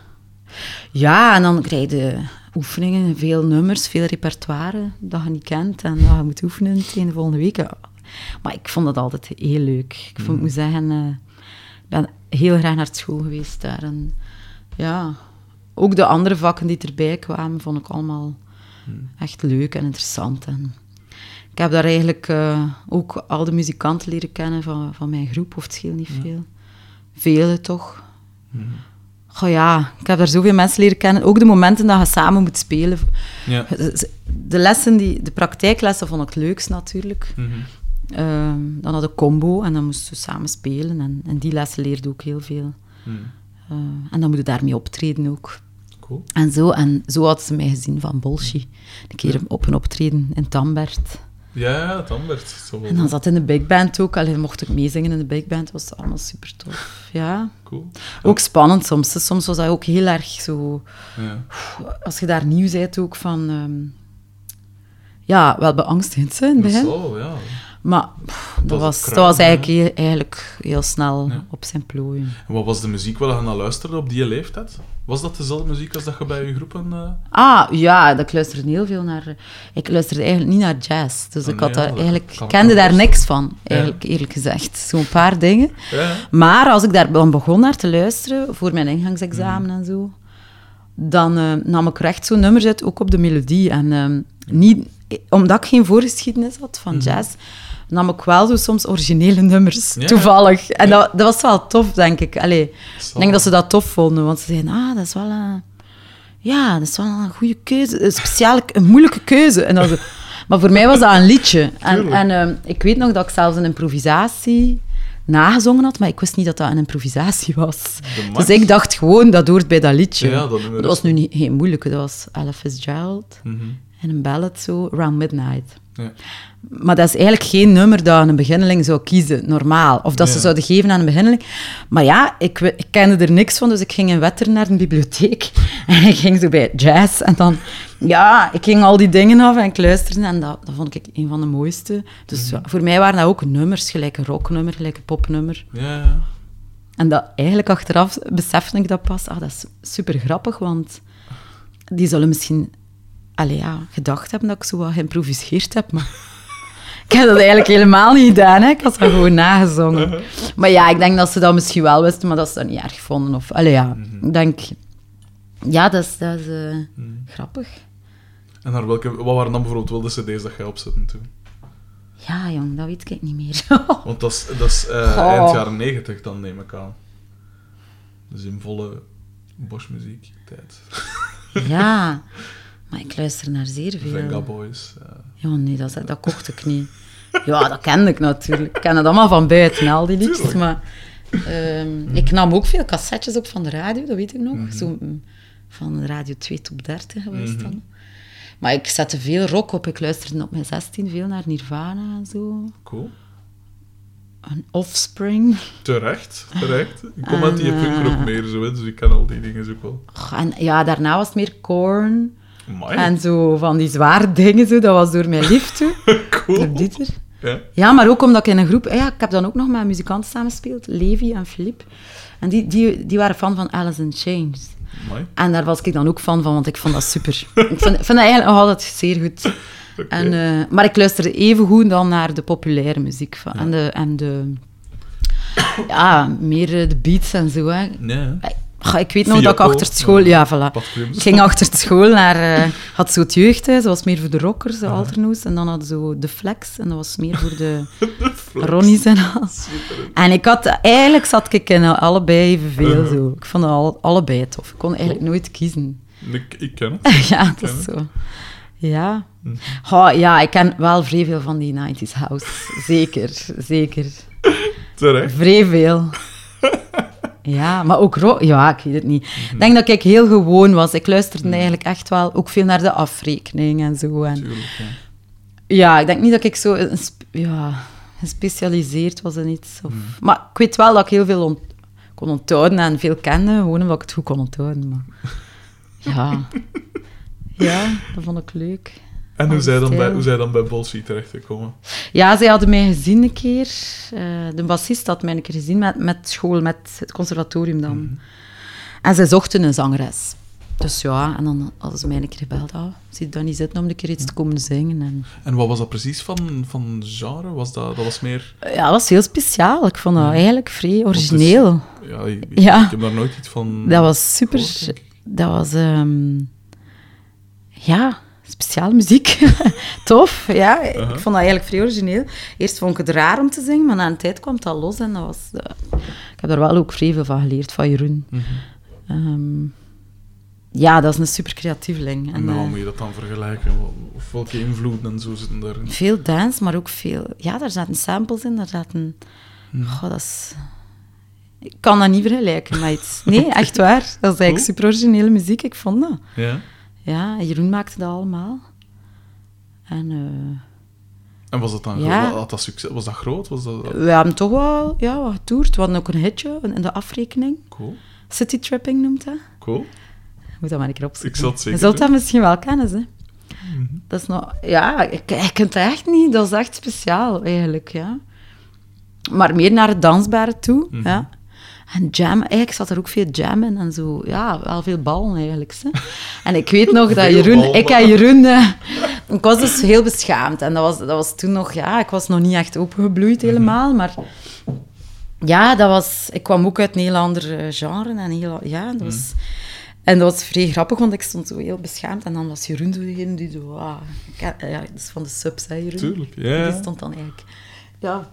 ja, en dan krijg je oefeningen, veel nummers, veel repertoire dat je niet kent en dat je moet oefenen tegen de volgende week. Ja. Maar ik vond dat altijd heel leuk. Ik vond, ik moet zeggen, eh, ben heel graag naar school geweest daar. En ja, ook de andere vakken die erbij kwamen, vond ik allemaal echt leuk en interessant. En ik heb daar eigenlijk eh, ook al de muzikanten leren kennen van, van mijn groep, of het scheelt niet veel. Vele toch. Goh ja, ik heb daar zoveel mensen leren kennen. Ook de momenten dat je samen moet spelen. Ja. De lessen, die, de praktijklessen vond ik het leukst natuurlijk. Mhm. Ehm, dan hadden we combo en dan moesten we samen spelen. En, en die lessen leerde ook heel veel. Mhm. Eh, en dan moet je daarmee optreden ook. Cool. En zo, en zo had ze mij gezien van Bolschi. Een keer op een optreden in Tambert. Ja, ja, het Ambert. Zo wel. En dan zat in de big band ook. Alleen mocht ik meezingen in de big band. was allemaal super tof. Ja. Cool. Ook spannend soms. Soms was dat ook heel erg zo... Ja. Als je daar nieuw bent ook van... ehm, ja, wel beangstigend begin. zal, ja. Maar pff, dat, Dat was, dat was eigenlijk, heel, eigenlijk heel snel Ja. op zijn plooien. En wat was de muziek waar je naar luisterde op die leeftijd? Was dat dezelfde muziek als dat je bij je groepen... eh, Ah, ja, ik luisterde heel veel naar... Ik luisterde eigenlijk niet naar jazz. Dus Oh, ik nee, had ja, dat eigenlijk... kende daar niks van, eigenlijk, eerlijk gezegd. Zo'n paar dingen. Maar als ik daar dan begon naar te luisteren, voor mijn ingangsexamen Mhm. en zo, dan eh, nam ik er echt zo'n nummers uit, ook op de melodie. En ehm, niet, omdat ik geen voorgeschiedenis had van jazz, nam ik wel zo soms originele nummers. Ja. toevallig. En dat, dat was wel tof, denk ik. Allee, ik denk dat ze dat tof vonden, want ze zeiden, ah, dat is wel een... Ja, dat is wel een goede keuze. Een speciale, een moeilijke keuze. En zo, maar voor mij was dat een liedje. En, en ehm, ik weet nog dat ik zelfs een improvisatie nagezongen had, maar ik wist niet dat dat een improvisatie was. Dus ik dacht gewoon, dat hoort bij dat liedje. Ja, dat dat was nu niet, geen moeilijke, dat was Ella Fitzgerald Mhm. en een ballad zo, Around Midnight. Maar dat is eigenlijk geen nummer dat een beginneling zou kiezen, normaal. Of dat ze zouden geven aan een beginneling. Maar ja, ik, ik kende er niks van, dus ik ging in Wetter naar de bibliotheek. En ik ging zo bij jazz. En dan Ja, ik ging al die dingen af en ik luisterde en dat, dat vond ik een van de mooiste. Dus ja, voor mij waren dat ook nummers, gelijk een rocknummer, gelijk een popnummer. Ja, ja. En dat eigenlijk achteraf besefte ik dat pas. Ah, dat is super grappig, want die zullen misschien allee, ja, gedacht hebben dat ik zo wat geïmproviseerd heb, maar ik heb dat eigenlijk helemaal niet gedaan. Hè. Ik had dat gewoon nagezongen. Maar ja, ik denk dat ze dat misschien wel wisten, maar dat ze dat niet erg vonden. Of, allee, ja, ik denk... Ja, dat is, dat is eh, grappig. En naar welke, wat waren dan bijvoorbeeld wel de cd's dat jij opzette toen? Ja, jong, dat weet ik niet meer. Want dat is, dat is eh, eind jaren negentig dan, neem ik aan. Dus in volle Bosch-muziek tijd. ja, maar ik luister naar zeer Venga veel. Boys. eh. Ja, nee, dat, dat kocht ik niet. Ja, dat kende ik natuurlijk. Ik ken het allemaal van buiten, al die liedjes. Maar ehm, ik nam ook veel cassettes op van de radio, dat weet ik nog. Mhm. Zo, mm, van Radio 2 Top 30 geweest Mhm. dan. Maar ik zette veel rock op. Ik luisterde op mijn 16 veel naar Nirvana en zo. Cool. En Offspring. Terecht, terecht. Ik kom uit die En, punker eh, meer, zo, dus ik ken al die dingen ook wel. En ja, daarna was het meer Korn. Amai, En zo van die zware dingen, zo. dat was door mijn lief toe. cool. Dieter. Ja. Ja, maar ook omdat ik in een groep... Ja, ik heb dan ook nog met muzikanten samengespeeld, Levi en Philippe. En die, die, die waren fan van Alice in Chains. Amai. En daar was ik dan ook fan van, want ik vond dat super. ik vind, vind dat eigenlijk nog altijd zeer goed. En, eh, maar ik luisterde even goed dan naar de populaire muziek. Van, en, de, en de... Ja, meer eh, de beats en zo. Hè. Nee, hè. Goh, ik weet nog dat ik achter school... Ja, voilà. Ik ging achter school naar... eh, had zo het jeugdhuis, dat was meer voor de rockers, de alternoes. En dan ze zo de flex, en dat was meer voor de ronnies en al. Super. En ik had... Eigenlijk zat ik in allebei evenveel, Uh-huh. zo. Ik vond het al, allebei tof. Ik kon eigenlijk nooit kiezen. Ik, ik ken het. ja, dat is zo. Ja. Mhm. Goh, ja, ik ken wel vrij veel van die 90s house. Zeker, zeker. Terecht. Vrij veel. Ja, maar ook rock. Ja, ik weet het niet. Mhm. Ik denk dat ik heel gewoon was. Ik luisterde eigenlijk echt wel ook veel naar de afrekening en zo. En, Tuurlijk, ja. ja, ik denk niet dat ik zo ja, gespecialiseerd was in iets. Of, Mhm. Maar ik weet wel dat ik heel veel ont- kon onthouden en veel kende, gewoon omdat ik het goed kon onthouden. Maar... Ja. ja, dat vond ik leuk. En hoe zij dan bij, hoe zij dan bij Bolswee terechtgekomen? Ja, zij hadden mij gezien een keer. eh, de bassist had mij een keer gezien met, met school, met het conservatorium dan. Mhm. En zij zochten een zangeres. Dus ja, en dan hadden ze mij een keer gebeld. Ah, dan niet zitten om een keer iets te komen zingen? En, En wat was dat precies van, van genre? Was dat, dat was meer... ja, dat was heel speciaal. Ik vond dat Ja. eigenlijk vrij origineel. Ja, ik, Ja. ik heb daar nooit iets van... Dat was super. gehoord. Dat was, ehm, ja, speciale muziek. Tof, ja. Uh-huh. Ik vond dat eigenlijk vrij origineel. Eerst vond ik het raar om te zingen, maar na een tijd kwam het al los en dat was... eh, ik heb daar wel ook vrij veel van geleerd, van Jeroen. Ehm, ja, dat is een super creatieveling. En eh, moet je dat dan vergelijken? Of welke invloeden en zo zitten daarin? veel dance, maar ook veel... Ja, daar zaten samples in, daar zaten... Mhm. Goh, dat is... Ik kan dat niet vergelijken met iets. Nee, echt waar. Dat is eigenlijk super originele muziek, ik vond dat. Ja. Ja, Jeroen maakte dat allemaal. En eh, En was dat dan Ja. gro- had dat succes? Was dat groot? Was dat... we hebben toch wel ja, wat getoerd. We hadden ook een hitje in de afrekening. Cool. City Tripping noemt dat. Cool. Je moet dat maar een keer opzoeken. Ik zal Je zult dat misschien wel kennen, hè. Mhm. Dat is nog... Ja, ik, ik het echt niet. Dat is echt speciaal, eigenlijk, ja. Maar meer naar het dansbare toe, Mhm. ja. En jam, eigenlijk zat er ook veel jam in en zo. Ja, wel veel ballen eigenlijk. Hè. En ik weet nog dat Jeroen... ballen. Ik en Jeroen... eh, ik was dus heel beschaamd. En dat was, dat was toen nog... Ja, ik was nog niet echt opengebloeid helemaal, maar... Ja, dat was... Ik kwam ook uit een heel ander eh, genre. En heel, ja, dat was... En dat was vrij grappig, want ik stond zo heel beschaamd. En dan was Jeroen zo degene die zo... ah, ja, dat is van de subs, hè, Jeroen. Tuurlijk, ja. Die stond dan eigenlijk... Ja,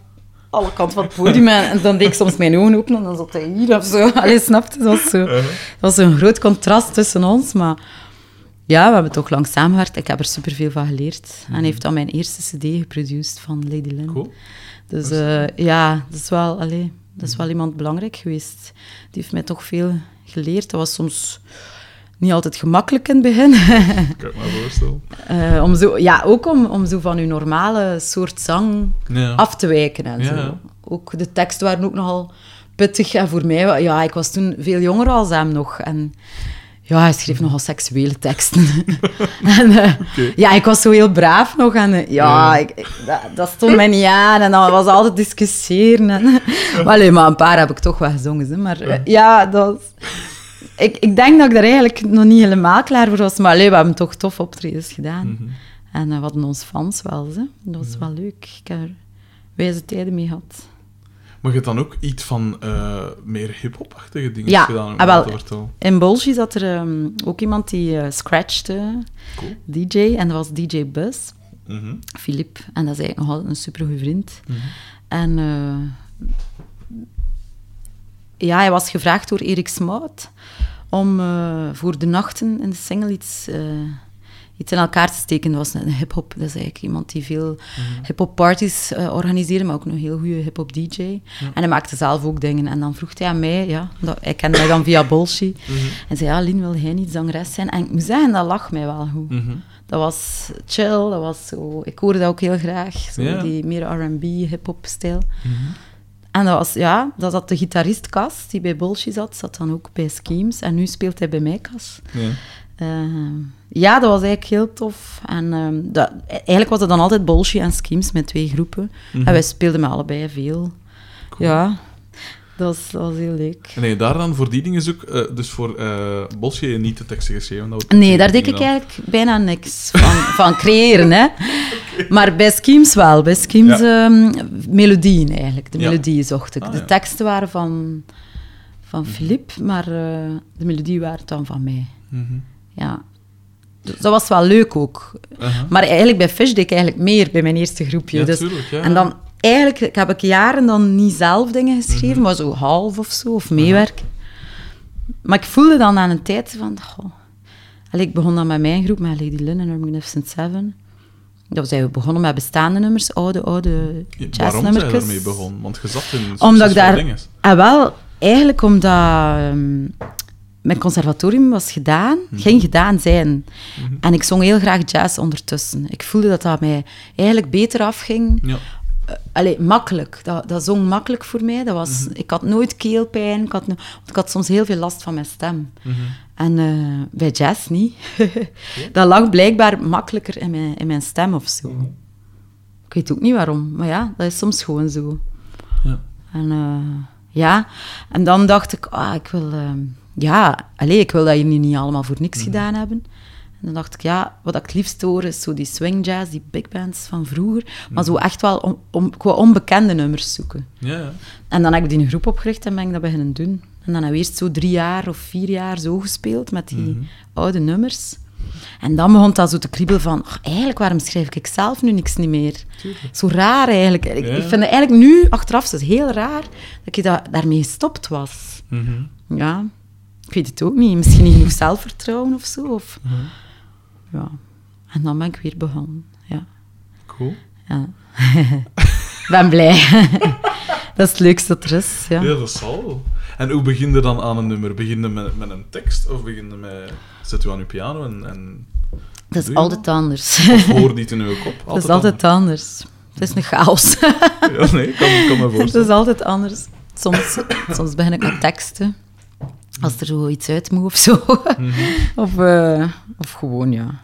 alle kanten van het podium. En, dan deed ik soms mijn ogen open en dan zat hij hier of zo. Allee, snapte? Dat was zo... Uh-huh. Dat was een groot contrast tussen ons, maar ja, we hebben toch lang samengewerkt. Ik heb er superveel van geleerd. En hij heeft dan mijn eerste cd geproduceerd van Lady Lynn. Cool. Dus eh, ja, dat is, wel, allee, dat is wel iemand belangrijk geweest. Die heeft mij toch veel geleerd. Dat was soms niet altijd gemakkelijk in het begin. Kan ik me voorstellen. Eh, om zo, ja, ook om, om zo van uw normale soort zang Ja. af te wijken en Ja. zo. Ook de teksten waren ook nogal pittig. En voor mij, ja, ik was toen veel jonger als hem nog. En Ja, hij schreef nogal seksuele teksten. en, eh, Ja, ik was zo heel braaf nog. En eh, ja, Ja. ik, ik- dat, dat stond mij niet aan. En dan was altijd discussiëren. En, maar, allee, maar een paar heb ik toch wel gezongen. Hè. Maar ja, dat... Ik, ik denk dat ik daar eigenlijk nog niet helemaal klaar voor was. Maar allee, we hebben toch tof optredens gedaan. Mhm. En eh, we hadden ons fans wel. Hè. Dat was wel leuk. Ik heb er wijze tijden mee gehad. Maar je hebt dan ook iets van eh, meer hip-hop-achtige dingen Ja, gedaan, om ah, wel. In Bolsje zat er ehm, ook iemand die eh scratchte, Cool. DJ. En dat was DJ Buzz. Mhm. Filip. En dat is eigenlijk nog altijd een supergoeie vriend. Mhm. En ja, hij was gevraagd door Erik Smout om eh, voor de nachten in de single iets, eh, iets in elkaar te steken. Dat was een hip-hop. Dat is eigenlijk iemand die veel hip-hop parties eh, organiseerde, maar ook een heel goede hip-hop DJ. En hij maakte zelf ook dingen. En dan vroeg hij aan mij, ja, dat, hij kende mij dan via Bolsje. En zei, ja, Lien, wil jij niet zangeres zijn? En ik moet zeggen, dat lag mij wel goed. Mhm. Dat was chill, dat was zo... Ik hoorde dat ook heel graag, zo die meer R&B, hip-hop stijl. En dat was, ja, dat zat de gitarist Cas, die bij Bolsje zat, zat dan ook bij Schemes. En nu speelt hij bij mij, Cas. Ja. Eh, ja, dat was eigenlijk heel tof. En ehm, dat, eigenlijk was het dan altijd Bolsje en Schemes met twee groepen. Mhm. En wij speelden met allebei veel. Ja, dat was heel leuk. En je daar dan voor die dingen zoek, eh, dus voor eh Bosje niet de teksten geschreven? Dat Nee, daar deed ik dan. eigenlijk bijna niks van, van creëren. Hè. Maar bij Schemes wel. Bij Schemes ehm, melodieën eigenlijk. De Ja. melodieën zocht ik. Ah, de ja. teksten waren van, van Philippe, maar eh, de melodie waren dan van mij. Mhm. Ja. Dus dat was wel leuk ook. Maar eigenlijk bij Fish deed ik eigenlijk meer bij mijn eerste groepje. Ja, dus, tuurlijk. En dan eigenlijk heb ik jaren dan niet zelf dingen geschreven, Mhm. maar zo half of zo, of meewerken. Maar ik voelde dan aan een tijd van... Goh, Allee, ik begon dan met mijn groep, met Lady Lynn en her Magnificent Seven. Dat zijn we begonnen met bestaande nummers, oude, oude Ja, Waarom zijn je daarmee begonnen? Want je zat in Omdat ik daar... dingen. Ah, wel, eigenlijk omdat ehm, mijn conservatorium was gedaan, Mhm. ging gedaan zijn. En ik zong heel graag jazz ondertussen. Ik voelde dat dat mij eigenlijk beter afging. Ja. Allee, makkelijk. Dat, dat zong makkelijk voor mij. Dat was, Mhm. Ik had nooit keelpijn. Ik had, no- want ik had soms heel veel last van mijn stem. Mhm. En eh, bij jazz niet. dat lag blijkbaar makkelijker in mijn, in mijn stem of zo. Mhm. Ik weet ook niet waarom. Maar ja, dat is soms gewoon zo. Ja. En eh, ja, en dan dacht ik, ah, ik wil, ehm, ja, allez, ik wil dat jullie niet allemaal voor niks gedaan hebben. En dan dacht ik, ja, wat ik het liefst hoor is zo die swing jazz, die big bands van vroeger, maar zo echt wel om, om, qua onbekende nummers zoeken. Ja. En dan heb ik die een groep opgericht en ben ik dat beginnen doen. En dan hebben we eerst zo drie jaar of vier jaar zo gespeeld met die Mhm. oude nummers. En dan begon dat zo te kriebelen van, ach, eigenlijk, waarom schrijf ik zelf nu niks niet meer? Zo raar eigenlijk. Ik, Ja. ik vind het eigenlijk nu, achteraf, is het heel raar dat je da daarmee gestopt was. Mhm. Ja, ik weet het ook niet. Misschien niet genoeg zelfvertrouwen of zo. Of... Mhm. Ja. En dan ben ik weer begonnen. Ja. Cool. ja. Ik ben blij. dat is het leukste dat er is. Ja. Ja, dat zal. En hoe begin je dan aan een nummer? Begin je met, met een tekst of begin je met... Zet je aan je piano en, en Dat is altijd anders. of hoor die in je kop? Dat is altijd anders. Het is een chaos. Ja, nee, kan, ik kan me Het voorstellen. is altijd anders. Soms, soms begin ik met teksten. Als er zo iets uit moet of zo. Mhm. Of, eh, of gewoon, ja.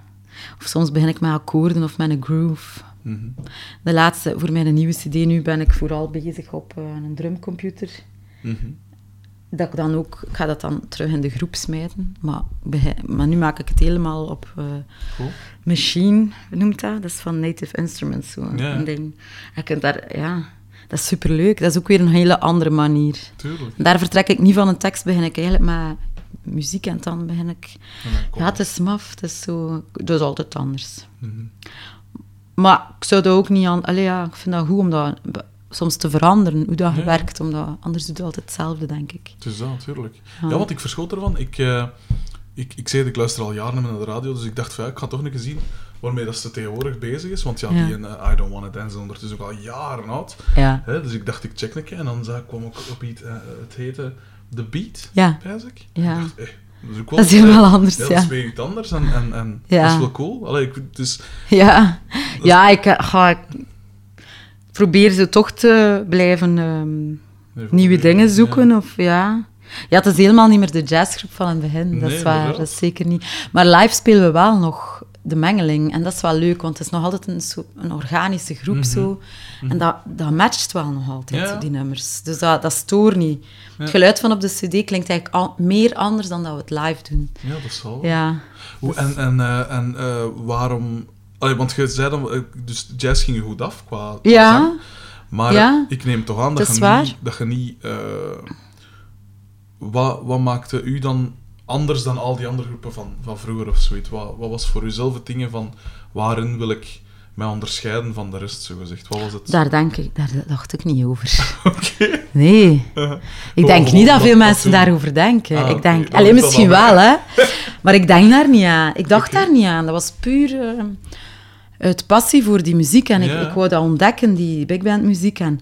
Of soms begin ik met akkoorden of met een groove. Mhm. De laatste, voor mijn nieuwe cd nu, ben ik vooral bezig op eh, een drumcomputer. Mhm. Dat ik dan ook, ik ga dat dan terug in de groep smijten. Maar, maar nu maak ik het helemaal op eh, Cool. Machine, noemt dat? Dat is van Native Instruments, zo Ja. een ding. Je kunt daar, ja, dat is superleuk. Dat is ook weer een hele andere manier. Tuurlijk. Daar vertrek ik niet van een tekst, begin ik eigenlijk met muziek en dan begin ik... Dan Ja, het is maf, het is zo... Dat is altijd anders. Mhm. Maar ik zou dat ook niet aan... Allee, ja, ik vind dat goed om dat soms te veranderen, hoe dat Ja. werkt, omdat anders doe je altijd hetzelfde, denk ik. Het is dat, natuurlijk. Ja. Ja, want ik verschoot ervan. Ik, eh, ik, ik zei ik luister al jaren naar de radio, dus ik dacht van ja, ik ga toch een keer zien waarmee dat ze tegenwoordig bezig is. Want ja, Ja. die in, eh, I Don't Wanna Dance is ondertussen ook al jaren oud. Ja. Hè? Dus ik dacht, ik check een keer en dan zag, kwam ik op iets, eh, het heette The Beat, Ja. ik. Ja. Ik dacht, eh, dat is ook wel... Dat is helemaal eh, anders, Ja, dat is weer iets anders en, en, en dat is wel cool. Allee, ik, is, Ja, ja ik, ga, ik probeer zo toch te blijven ehm, nieuwe dingen zoeken. ja. Of, ja. Ja, het is helemaal niet meer de jazzgroep van het begin. dat Nee, is waar, dat is zeker niet. Maar live spelen we wel nog de mengeling. En dat is wel leuk, want het is nog altijd een, zo, een organische groep zo. En dat, dat matcht wel nog altijd, Mhm. Ja. die nummers. Dus dat, dat stoort niet. Ja. Het geluid van op de cd klinkt eigenlijk al, meer anders dan dat we het live doen. Ja, dat zal. Ja. Hoe, en en, eh, en eh, waarom... Allee, want je zei dan... eh, Dus jazz ging je goed af qua Ja. zang. Maar Ja. ik neem toch aan dat Dat je, niet... Dat je niet wat, wat maakte u dan anders dan al die andere groepen van, van vroeger of zoiets? Wat, wat was voor uzelf het dingen van... Waarin wil ik mij onderscheiden van de rest, zo gezegd? Wat was het? Daar, denk ik, daar dacht ik niet over. Oké. Nee. Ik denk niet dat veel mensen daarover denken. Ah, ik denk, alleen misschien wel, hè. Maar ik denk daar niet aan. Ik dacht daar niet aan. Dat was puur eh, uit passie voor die muziek. En Ja. ik, ik wou dat ontdekken, die big band muziek. En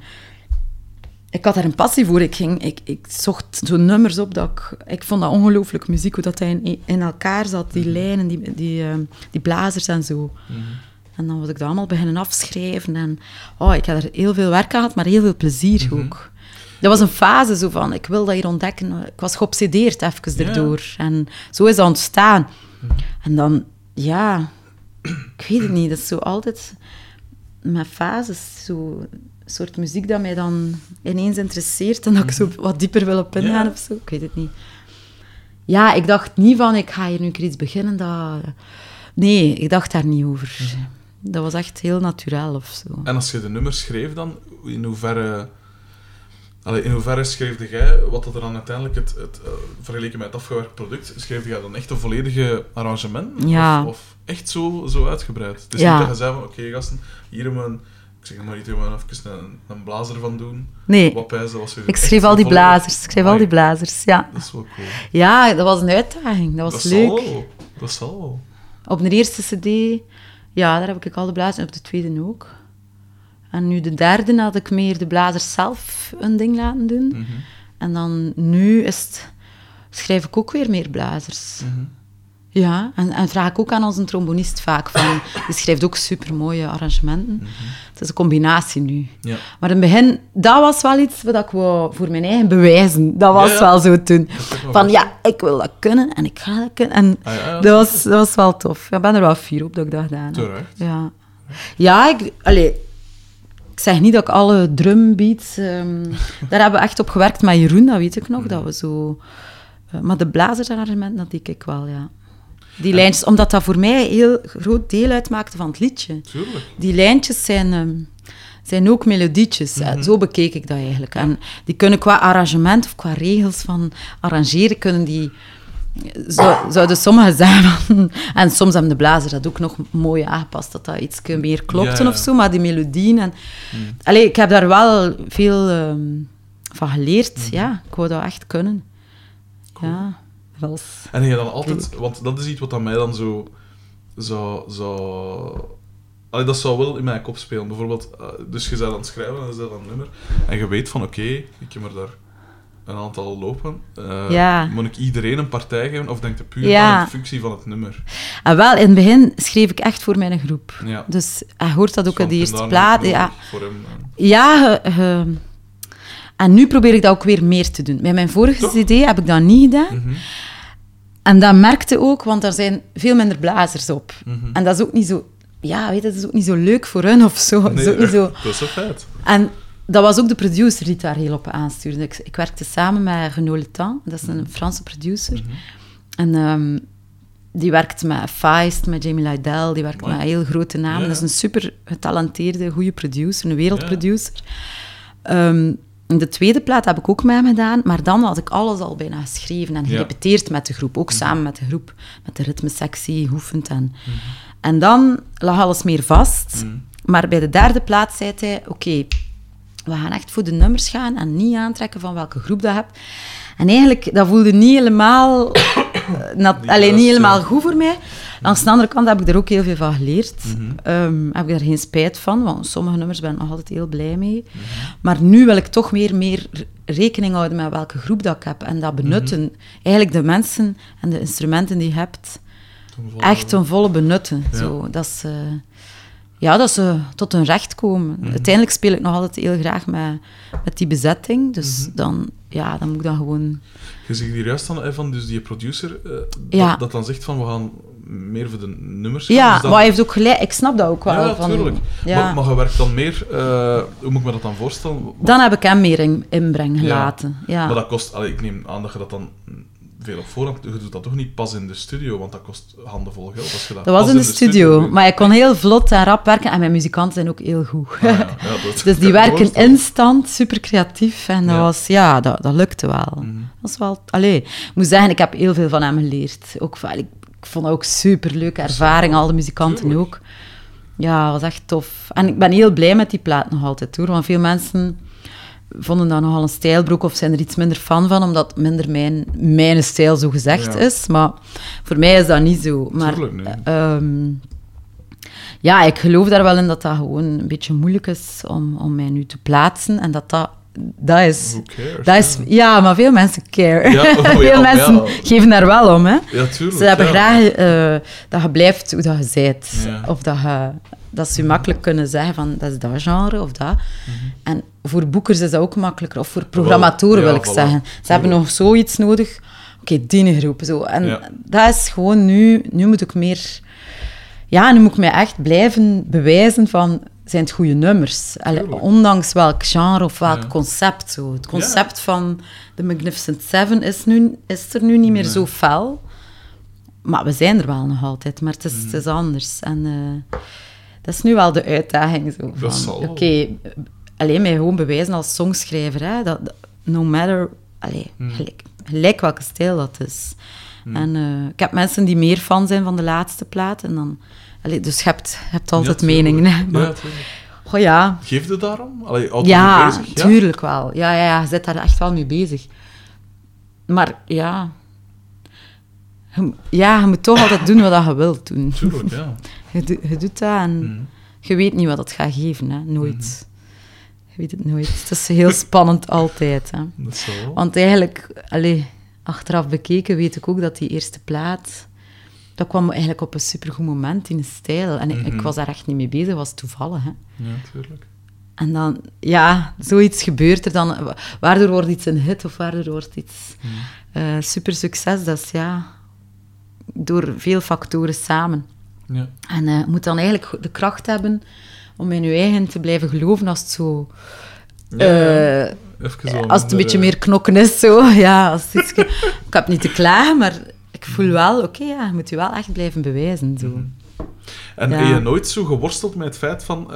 ik had daar een passie voor. Ik, ging, ik, ik zocht zo nummers op dat ik... Ik vond dat ongelooflijk muziek, hoe dat hij in, in elkaar zat. Die lijnen, die, die, eh, die blazers en zo. Mhm. En dan was ik dat allemaal beginnen afschrijven. En oh, ik had er heel veel werk aan gehad, maar heel veel plezier Mhm. ook. Dat was een fase zo van, ik wil dat hier ontdekken. Ik was geobsedeerd even Ja. erdoor. En zo is dat ontstaan. En dan, ja, ik weet het niet. Dat is zo altijd met fases. Zo soort muziek dat mij dan ineens interesseert en dat ik zo wat dieper wil op ingaan Ja. of zo. Ik weet het niet. Ja, ik dacht niet van, ik ga hier nu iets beginnen dat... Nee, ik dacht daar niet over. Dat was echt heel natuurlijk of zo. En als je de nummers schreef dan, in hoeverre... Allee, in hoeverre schreef jij, wat dat er dan uiteindelijk het, het eh, vergeleken met het afgewerkt product, schreef jij dan echt een volledige arrangement? Ja. Of, of echt zo, zo uitgebreid? Het is Ja. niet dat je zei van, oké gasten, hier hebben we een, ik zeg maar niet, we even een, een blazer van doen. Nee, was ik schreef al die blazers. Ik schreef al die blazers, ja. Dat is wel cool. Ja, dat was een uitdaging. Dat was dat leuk. Zal, dat zal. Op de eerste cd, ja, daar heb ik al de blazers. En op de tweede ook. En nu de derde had ik meer de blazers zelf een ding laten doen. Mhm, En dan nu is het, schrijf ik ook weer meer blazers. mhm. Ja, en, en vraag ik ook aan onze trombonist vaak van... Die schrijft ook supermooie arrangementen. Het is een combinatie nu. Ja. Maar in het begin, dat was wel iets wat ik wou voor mijn eigen bewijzen. Dat was Ja, ja. wel zo toen. wel Van goed. ja, ik wil dat kunnen en ik ga dat kunnen. En Ah, dat, was, dat was wel tof. Ik ben er wel fier op dat ik dat gedaan heb. Terecht. Ja, ja ik, allee, ik zeg niet dat ik alle drumbeats... ehm, daar hebben we echt op gewerkt met Jeroen, dat weet ik nog. Dat we zo... eh, maar de blazersarrangement, dat deed ik wel, ja. Die lijntjes, omdat dat voor mij een heel groot deel uitmaakte van het liedje. Tuurlijk. Die lijntjes zijn, ehm, zijn ook melodietjes. Eh, Zo bekeek ik dat eigenlijk. En die kunnen qua arrangement of qua regels van arrangeren, kunnen die... Zou, zouden sommigen zeggen En soms hebben de blazer dat ook nog mooi aangepast, dat dat iets meer klopte Ja, ja. of zo, maar die melodieën... En, Allee, ik heb daar wel veel ehm, van geleerd. Ja, ik wou dat echt kunnen. Ja, was... En heb je dan altijd, want dat is iets wat aan mij dan zo. zo, zo Allee, dat zou wel in mijn kop spelen. Bijvoorbeeld, eh, dus je bent aan het schrijven en je bent aan een nummer. En je weet van, oké, ik heb er daar een aantal lopen. Eh, Ja. Moet ik iedereen een partij geven of denk je puur Ja. aan de functie van het nummer? En wel, in het begin schreef ik echt voor mijn groep. Ja. Dus hij hoort dat ook in de eerste plaat. Ja, wel Voor hem, eh, ja en nu probeer ik dat ook weer meer te doen. Bij mijn vorige Toch? cd heb ik dat niet gedaan. mhm, En dat merkte ook, want er zijn veel minder blazers op. mhm. En dat is ook niet zo... Ja, weet je, dat is ook niet zo leuk voor hun of zo. dat is Nee, ook niet zo... dat is een feit. En dat was ook de producer die daar heel op aanstuurde. Ik, ik werkte samen met Renaud Letan, dat is een Franse producer. En ehm, die werkt met Feist, met Jamie Lydell, die werkt Mooi. met heel grote namen. Ja. Dat is een super getalenteerde, goede producer, een wereldproducer. Ehm, de tweede plaat heb ik ook met hem gedaan, maar dan had ik alles al bijna geschreven en Ja. gerepeteerd met de groep. Ook samen met de groep, met de ritmesectie, geoefend. En, en dan lag alles meer vast. Mhm. Maar bij de derde plaat zei hij, oké, we gaan echt voor de nummers gaan en niet aantrekken van welke groep dat hebt. En eigenlijk, dat voelde niet helemaal, eh, nat, Niet allee, niet juist, helemaal goed voor mij. Langs de andere kant heb ik er ook heel veel van geleerd. Mhm. Ehm, heb ik daar geen spijt van, want sommige nummers ben ik nog altijd heel blij mee. Mhm. Maar nu wil ik toch meer, meer rekening houden met welke groep dat ik heb. En dat benutten. Mhm. Eigenlijk de mensen en de instrumenten die je hebt, echt ten volle benutten. Ja. Zo, dat is... eh, ja, dat ze tot hun recht komen. Uiteindelijk speel ik nog altijd heel graag met, met die bezetting. Dus dan, ja, dan moet ik dan gewoon... Je zegt hier juist dan, hè, van dus die producer, eh, Ja. dat, dat dan zegt van we gaan meer voor de nummers gaan. Ja, Dus dan- maar hij heeft ook gelijk. Ik snap dat ook wel. Ja, van, natuurlijk. ja. Maar, maar je werkt dan meer, eh, hoe moet ik me dat dan voorstellen? Wat- Dan heb ik hem meer in, inbreng gelaten. Ja. Maar dat kost, allee, ik neem aan dat je dat dan veel op voorhand, je doet dat toch niet pas in de studio, want dat kost handenvol geld als je dat Dat was in de studio, maar ik kon heel vlot en rap werken. En mijn muzikanten zijn ook heel goed. Ah, ja, dat- dus die werken instant, super creatief. En dat Ja. was, ja, dat, dat lukte wel. Mhm. Dat is wel, allee, ik moet zeggen, ik heb heel veel van hem geleerd. Ook, van- ik, ik vond dat ook super leuke ervaring, al de muzikanten ook. Ja, was echt tof. En ik ben heel blij met die plaat nog altijd hoor. Want veel mensen vonden dat nogal een stijlbroek of zijn er iets minder fan van, omdat het minder mijn, mijn stijl zo gezegd Ja. is. Maar voor mij is dat niet zo. Maar, Tuurlijk, nee. ehm, ja, ik geloof daar wel in dat dat gewoon een beetje moeilijk is om, om mij nu te plaatsen. En dat dat, dat is... Who cares? Dat is, ja. ja, maar veel mensen care. Ja, oh ja, veel mensen ja. geven daar wel om, hè. Ja, tuurlijk. Ze hebben graag eh, dat je blijft hoe dat je bent. Of dat, je, dat ze je makkelijk kunnen zeggen van, dat is dat genre of dat. En voor boekers is dat ook makkelijker. Of voor programmatoren, Mhm. wil ik voilà. zeggen. Ze hebben nog zoiets nodig. Oké, die groep. Zo. En dat is gewoon nu... Nu moet ik meer... Ja, nu moet ik mij echt blijven bewijzen van... Zijn het goede nummers? Allee, ondanks welk genre of welk Ja. concept. Zo. Het concept van de Magnificent Seven is, nu, is er nu niet meer Nee. zo fel. Maar we zijn er wel nog altijd, maar het is, Mhm. het is anders. En eh, dat is nu wel de uitdaging. Zo. Oké, alleen mij gewoon bewijzen als songschrijver. Hè, dat, dat- no matter... Allee, Mhm. gelijk, gelijk welke stijl dat is. En eh, ik heb mensen die meer fan zijn van de laatste plaat. En dan, allee, dus je hebt, hebt altijd Ja, tuurlijk. meningen. Maar, Ja, tuurlijk. oh ja, Geef je daarom? Allee, altijd ja, mee bezig? Ja? tuurlijk wel. Ja, ja, ja, je zit daar echt wel mee bezig. Maar ja... Je, ja, je moet toch altijd doen wat je wilt doen. Tuurlijk, ja. Je, doet- je doet dat en Mhm. je weet niet wat het gaat geven. Hè? Nooit. Je weet het nooit. Het is heel spannend altijd. Hè? Dat zal wel. Want eigenlijk, allee, achteraf bekeken, weet ik ook dat die eerste plaat... Dat kwam eigenlijk op een supergoed moment in de stijl. En ik, ik Mhm. was daar echt niet mee bezig, was toevallig. Hè? Ja, tuurlijk. En dan, ja, zoiets gebeurt er dan. wa- Waardoor wordt iets een hit of waardoor wordt iets eh, super succes. Dat is ja, door veel factoren samen. Ja. En eh, je moet dan eigenlijk de kracht hebben om in je eigen te blijven geloven als het zo... Ja, eh, zo als het een beetje eh, meer knokken is, zo. Ja, als het ik heb niet te klagen, maar ik voel wel, oké, ja, je moet je wel echt blijven bewijzen. Zo. Mhm. En Ja. heb je nooit zo geworsteld met het feit van...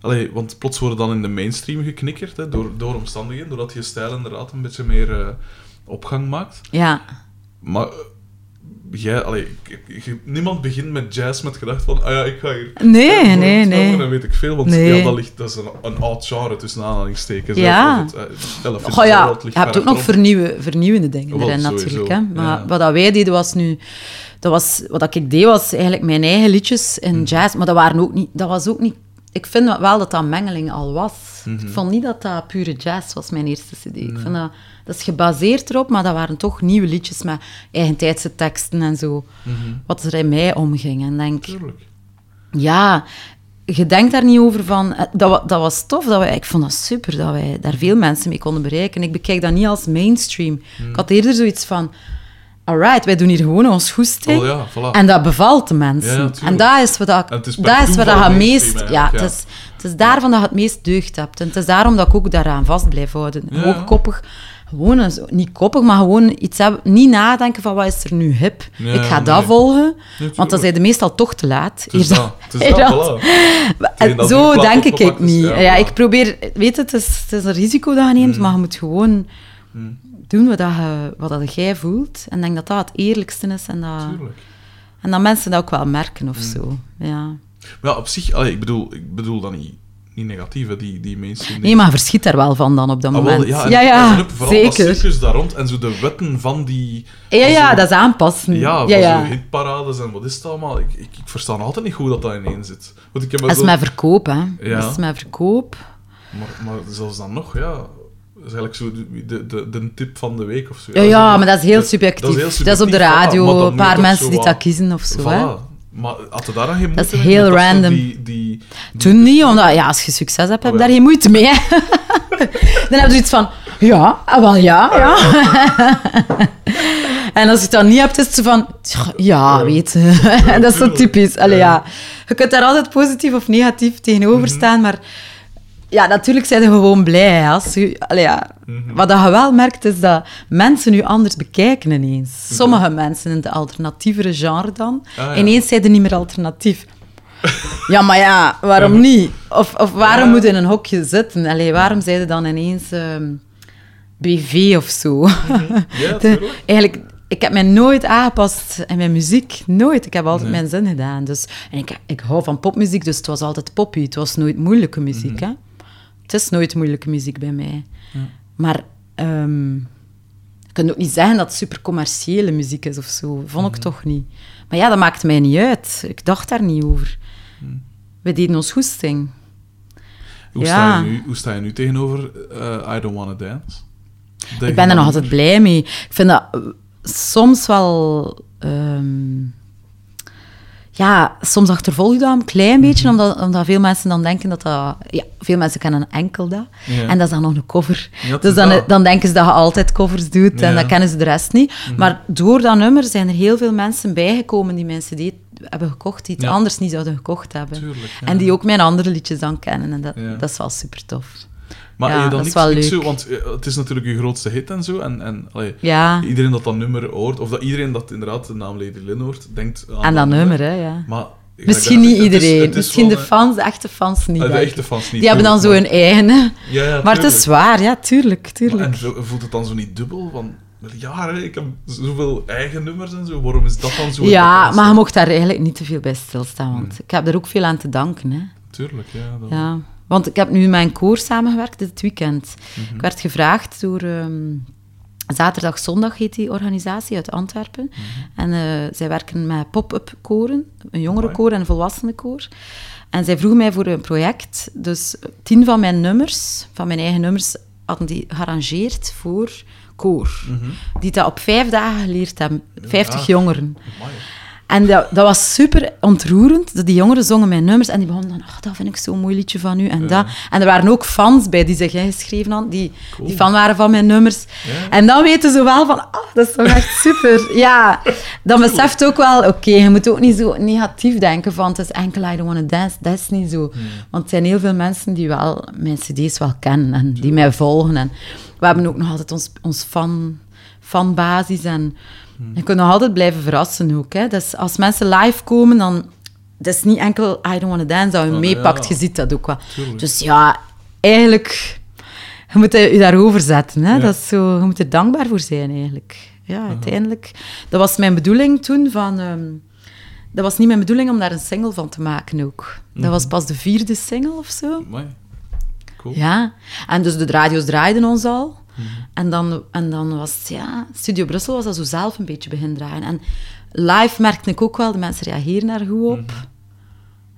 allee, want plots worden dan in de mainstream geknikkerd, hè, door, door omstandigheden, doordat je stijl inderdaad een beetje meer eh, opgang maakt. Ja, Maar jij, allee, niemand begint met jazz met gedacht van, ah ja, ik ga hier... Nee, eh, nee, nee. En weet ik veel, want Nee. ja, dat, ligt, dat is een, een oud genre tussen aanhalingstekens. Ja. het, eh, Goh, ja, je hebt ook nog vernieuwende dingen Wel, erin sowieso, natuurlijk. Hè. Maar ja. wat dat wij deden was nu... Dat was, wat ik deed was eigenlijk mijn eigen liedjes in Mhm. jazz. Maar dat, waren ook niet, dat was ook niet... Ik vind wel dat dat mengeling al was. Mhm. Ik vond niet dat dat pure jazz was, mijn eerste cd. Ik vind dat, dat is gebaseerd erop, maar dat waren toch nieuwe liedjes met eigentijdse teksten en zo. Mhm. Wat er in mij omging. En denk, Tuurlijk. ja, je denkt daar niet over van... eh, Dat, dat was tof, dat wij, ik vond dat super dat wij daar veel mensen mee konden bereiken. Ik bekijk dat niet als mainstream. Hmm. Ik had eerder zoiets van... Alright, wij doen hier gewoon ons goesting. Oh ja, voilà. En dat bevalt de mensen. Ja, en dat is wat, dat, het is per dat is wat dat mainstream meest... Ja, het, is, het is daarvan dat je het meest deugd hebt. En het is daarom dat ik ook daaraan vast blijf houden. Hoogkoppig. Gewoon, een niet koppig, maar gewoon iets hebben. Niet nadenken van wat is er nu hip. Ik ga nee. dat volgen. want dan zijn de meestal toch te laat. Is dat. Voilà. Zo denk ik, niet. ja, ik probeer... Weet het, het is, het is een risico dat je neemt, Mm. maar je moet gewoon doen wat, dat je, wat dat jij voelt. En denk dat dat het eerlijkste is en dat, Tuurlijk. en dat mensen dat ook wel merken Mm. of zo. Ja. Maar ja, op zich, allee, ik, bedoel, ik bedoel dat niet, niet negatief, hè, die, die mainstream. Nee, maar verschiet daar wel van dan op dat Ah, wel, moment. ja, ja, vooral zeker. circus daar rond en zo de wetten van die... Ja, ja, zo- dat is aanpassen. Ja, ja, ja. zo hitparades en wat is het allemaal. Ik, ik, ik versta altijd niet goed dat dat ineen zit. Want ik heb Dat is zo- met verkoop, hè. Ja. Dat is met verkoop. maar, maar zelfs dan nog, ja... Dat is eigenlijk zo de, de, de, de tip van de week of zo. Ja, ja, maar dat is heel dat- subjectief. dat is op de radio, een paar mensen die dat kiezen of zo. Voilà. Maar had daar dan geen moeite Dat is heel random. Die, die, Toen niet, omdat ja, als je succes hebt, heb je ja. daar geen moeite mee. hè. dan heb je iets van, ja, ah, wel ja, ja. en als je het dan niet hebt, is het zo van, ja, weet je. dat is zo typisch. Allee, Ja. Je kunt daar altijd positief of negatief tegenover staan, maar ja, natuurlijk zijn ze gewoon blij. hè, Als allee, ja. Mhm. Wat je wel merkt, is dat mensen nu anders bekijken ineens. Sommige mensen in de alternatievere genre dan. Ah, ja. Ineens zijn ze niet meer alternatief. Ja, maar ja, waarom niet? Of, of waarom moet je in een hokje zitten? Allee, waarom zijn ze dan ineens ehm, BV of zo? Ja, De- tuurlijk. eigenlijk, ik heb mij nooit aangepast in mijn muziek. Nooit. Ik heb altijd Nee. mijn zin gedaan. Dus, en ik, ik hou van popmuziek, dus het was altijd poppy. Het was nooit moeilijke muziek. Mhm. Hè? Het is nooit moeilijke muziek bij mij. Maar ehm je kunt ook niet zeggen dat het super commerciële muziek is of zo. Vond Mhm. ik toch niet. Maar ja, dat maakt mij niet uit. Ik dacht daar niet over. We deden ons goesting. Hoe, Ja. sta je nu, hoe sta je nu tegenover eh, I Don't Wanna Dance? Ik ben er nog altijd blij mee. Ik vind dat eh, soms wel... ehm, ja, soms achtervolg je dat een klein beetje, Mhm. omdat, omdat veel mensen dan denken dat dat... Ja, veel mensen kennen enkel dat. En dat is dan nog een cover. Ja, dus dan, dat. dan denken ze dat je altijd covers doet en dan kennen ze de rest niet. Mhm. Maar door dat nummer zijn er heel veel mensen bijgekomen die mijn cd hebben gekocht, die het Ja. anders niet zouden gekocht hebben. Tuurlijk, ja. En die ook mijn andere liedjes dan kennen. En dat, dat is wel super tof. Maar Ja, je dan dat niks, niks leuk. zo... Want eh, het is natuurlijk je grootste hit en zo. En, en allee, Ja, iedereen dat dat nummer hoort, of dat iedereen dat inderdaad de naam Lady Lynn hoort, denkt aan en dat nummer, hè, ja. Maar, Misschien niet dat- het iedereen. is Misschien de fans, de echte fans niet. ah, de echte fans niet. Die hebben dan zo hun eigen. Ja, ja, Maar het is tuurlijk. waar, ja, tuurlijk, Maar- tuurlijk. En vo- voelt het dan zo niet dubbel? Van, ja, ik heb zoveel eigen nummers en zo. Waarom is dat dan zo? Ja, maar je mocht daar eigenlijk niet te veel bij stilstaan, want ik heb er ook veel aan te danken. Hè. Tuurlijk, ja. Dan, Ja. Want ik heb nu een koor samengewerkt dit weekend. Mhm. Ik werd gevraagd door... ehm, Zaterdag, zondag heet die organisatie uit Antwerpen. Mhm. En eh, zij werken met pop-up koren, een jongerenkoor en een volwassenenkoor. En zij vroegen mij voor een project, dus tien van mijn nummers, van mijn eigen nummers, hadden die gearrangeerd voor koor. Mhm. Die dat op vijf dagen geleerd hebben. Vijftig Ja. jongeren. Amai. En dat, dat was super ontroerend. Dat die jongeren zongen mijn nummers en die begonnen dan, ach, dat vind ik zo'n mooi liedje van u en dat. En er waren ook fans bij die zich ingeschreven hadden, die, Cool. die fan waren van mijn nummers. Ja. En dan weten ze wel van, ah, dat is toch echt super. ja, dan beseft ook wel, oké, je moet ook niet zo negatief denken van, het is enkel I don't wanna dance. Dat is niet zo. Want er zijn heel veel mensen die wel mijn cd's wel kennen en die mij volgen. En we hebben ook nog altijd ons, ons fan, fanbasis en je kunt nog altijd blijven verrassen ook. Hè. Dus als mensen live komen, dan... Dat is niet enkel I don't wanna dance dat je Oh, meepakt, ja. je ziet dat ook wel. Tuurlijk. Dus ja, eigenlijk... Je moet je daarover zetten. Hè. Ja. Dat is zo, je moet er dankbaar voor zijn, eigenlijk. Ja, uiteindelijk. Dat was mijn bedoeling toen van... ehm, dat was niet mijn bedoeling om daar een single van te maken ook. Dat was pas de vierde single of zo. Amai. Cool. Ja. En dus de radio's draaiden ons al. En, dan, en dan was ja... Studio Brussel was dat zo zelf een beetje begin draaien. En live merkte ik ook wel, de mensen reageren daar goed op.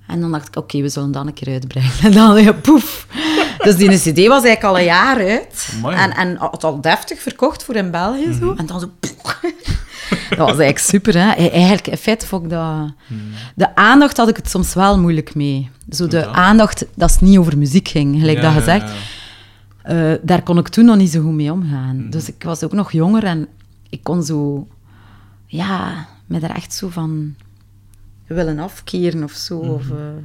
En dan dacht ik, oké, we zullen dan een keer uitbrengen. En dan, ja, poef. Dus die CD was eigenlijk al een jaar uit. Amai. En, en had al deftig verkocht voor in België zo. En dan zo... poef. Dat was eigenlijk super, hè. E- Eigenlijk, in feite vond ik dat... De aandacht had ik het soms wel moeilijk mee. Zo de aandacht dat het niet over muziek ging, gelijk Ja, dat ja, gezegd. ja. Eh, daar kon ik toen nog niet zo goed mee omgaan. Mhm. Dus ik was ook nog jonger en ik kon zo... Ja, me daar echt zo van willen afkeren of zo. Mhm. Of, eh,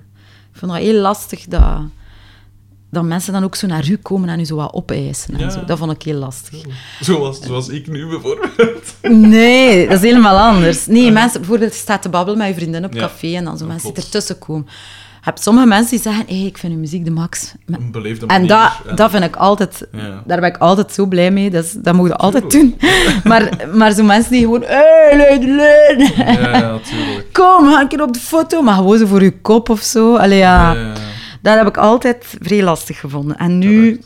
ik vond dat heel lastig dat, dat mensen dan ook zo naar u komen en u zo wat opeisen. En Ja. zo. Dat vond ik heel lastig. Zoals, zoals ik nu bijvoorbeeld. Nee, dat is helemaal anders. Nee, mensen, bijvoorbeeld, je staat te babbelen met je vriendin op café en dan zo Ja, mensen die ertussen komen. Je hebt sommige mensen die zeggen, hey, ik vind uw muziek de max. Een beleefde En manier. dat, dat vind ik altijd... Ja. Daar ben ik altijd zo blij mee. Dat, is- dat moet je altijd doen. Maar, maar zo mensen die gewoon... Hey, leid, leid. Ja, ja, natuurlijk. Kom, ga een keer op de foto. Maar gewoon zo voor je kop of zo. Allee, ja. Ja. Dat heb ik altijd vrij lastig gevonden. En nu...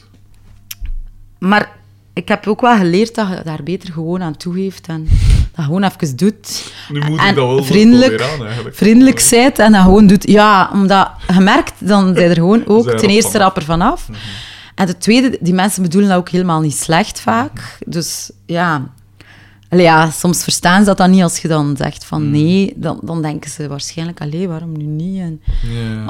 Maar ik heb ook wel geleerd dat je daar beter gewoon aan toegeeft. En dat gewoon even doet. Nu moet en ik dat wel vriendelijk, aan, eigenlijk. vriendelijk zijt en dat gewoon doet. Ja, omdat je merkt, dan zijn er gewoon ook ten eerste vanaf. rapper vanaf. En ten tweede, die mensen bedoelen dat ook helemaal niet slecht vaak. Dus ja, Allee, ja, soms verstaan ze dat dan niet als je dan zegt van nee. Dan, dan denken ze waarschijnlijk, allee, waarom nu niet? En,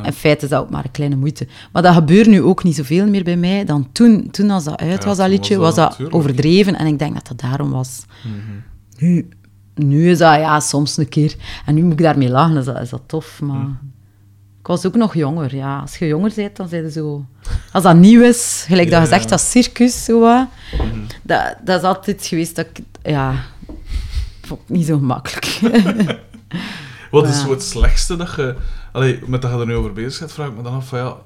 in feite is dat ook maar een kleine moeite. Maar dat gebeurt nu ook niet zoveel meer bij mij dan toen. Toen als dat uit Ja, was, dat liedje, was was dat overdreven. En ik denk dat dat daarom was. Mhm. Nu, nu is dat ja, soms een keer. En nu moet ik daarmee lachen, is dat, is dat tof. Maar ik was ook nog jonger. Ja. Als je jonger bent, dan zijn je zo... Als dat nieuw is, gelijk dat je zegt, dat circus, zo wat, Mhm. dat, dat is altijd geweest dat ik... Ja, vond ik niet zo gemakkelijk. Wat is zo het slechtste dat je... Allee, met dat je er nu over bezig bent, vraag ik me dan af van ja...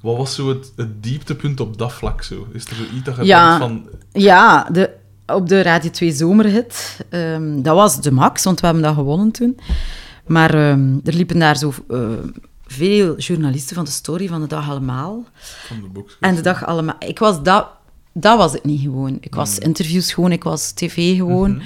Wat was zo het, het dieptepunt op dat vlak zo? Is er zo iets dat je Ja. denkt van... Ja, de, op de Radio 2 zomerhit. ehm, dat was de max, want we hebben dat gewonnen toen. Maar ehm, er liepen daar zo eh, veel journalisten van de story van de dag allemaal. Van de boek. En de dag allemaal. Ik was dat, dat was het niet gewoon. Ik was interviews gewoon, ik was tv gewoon.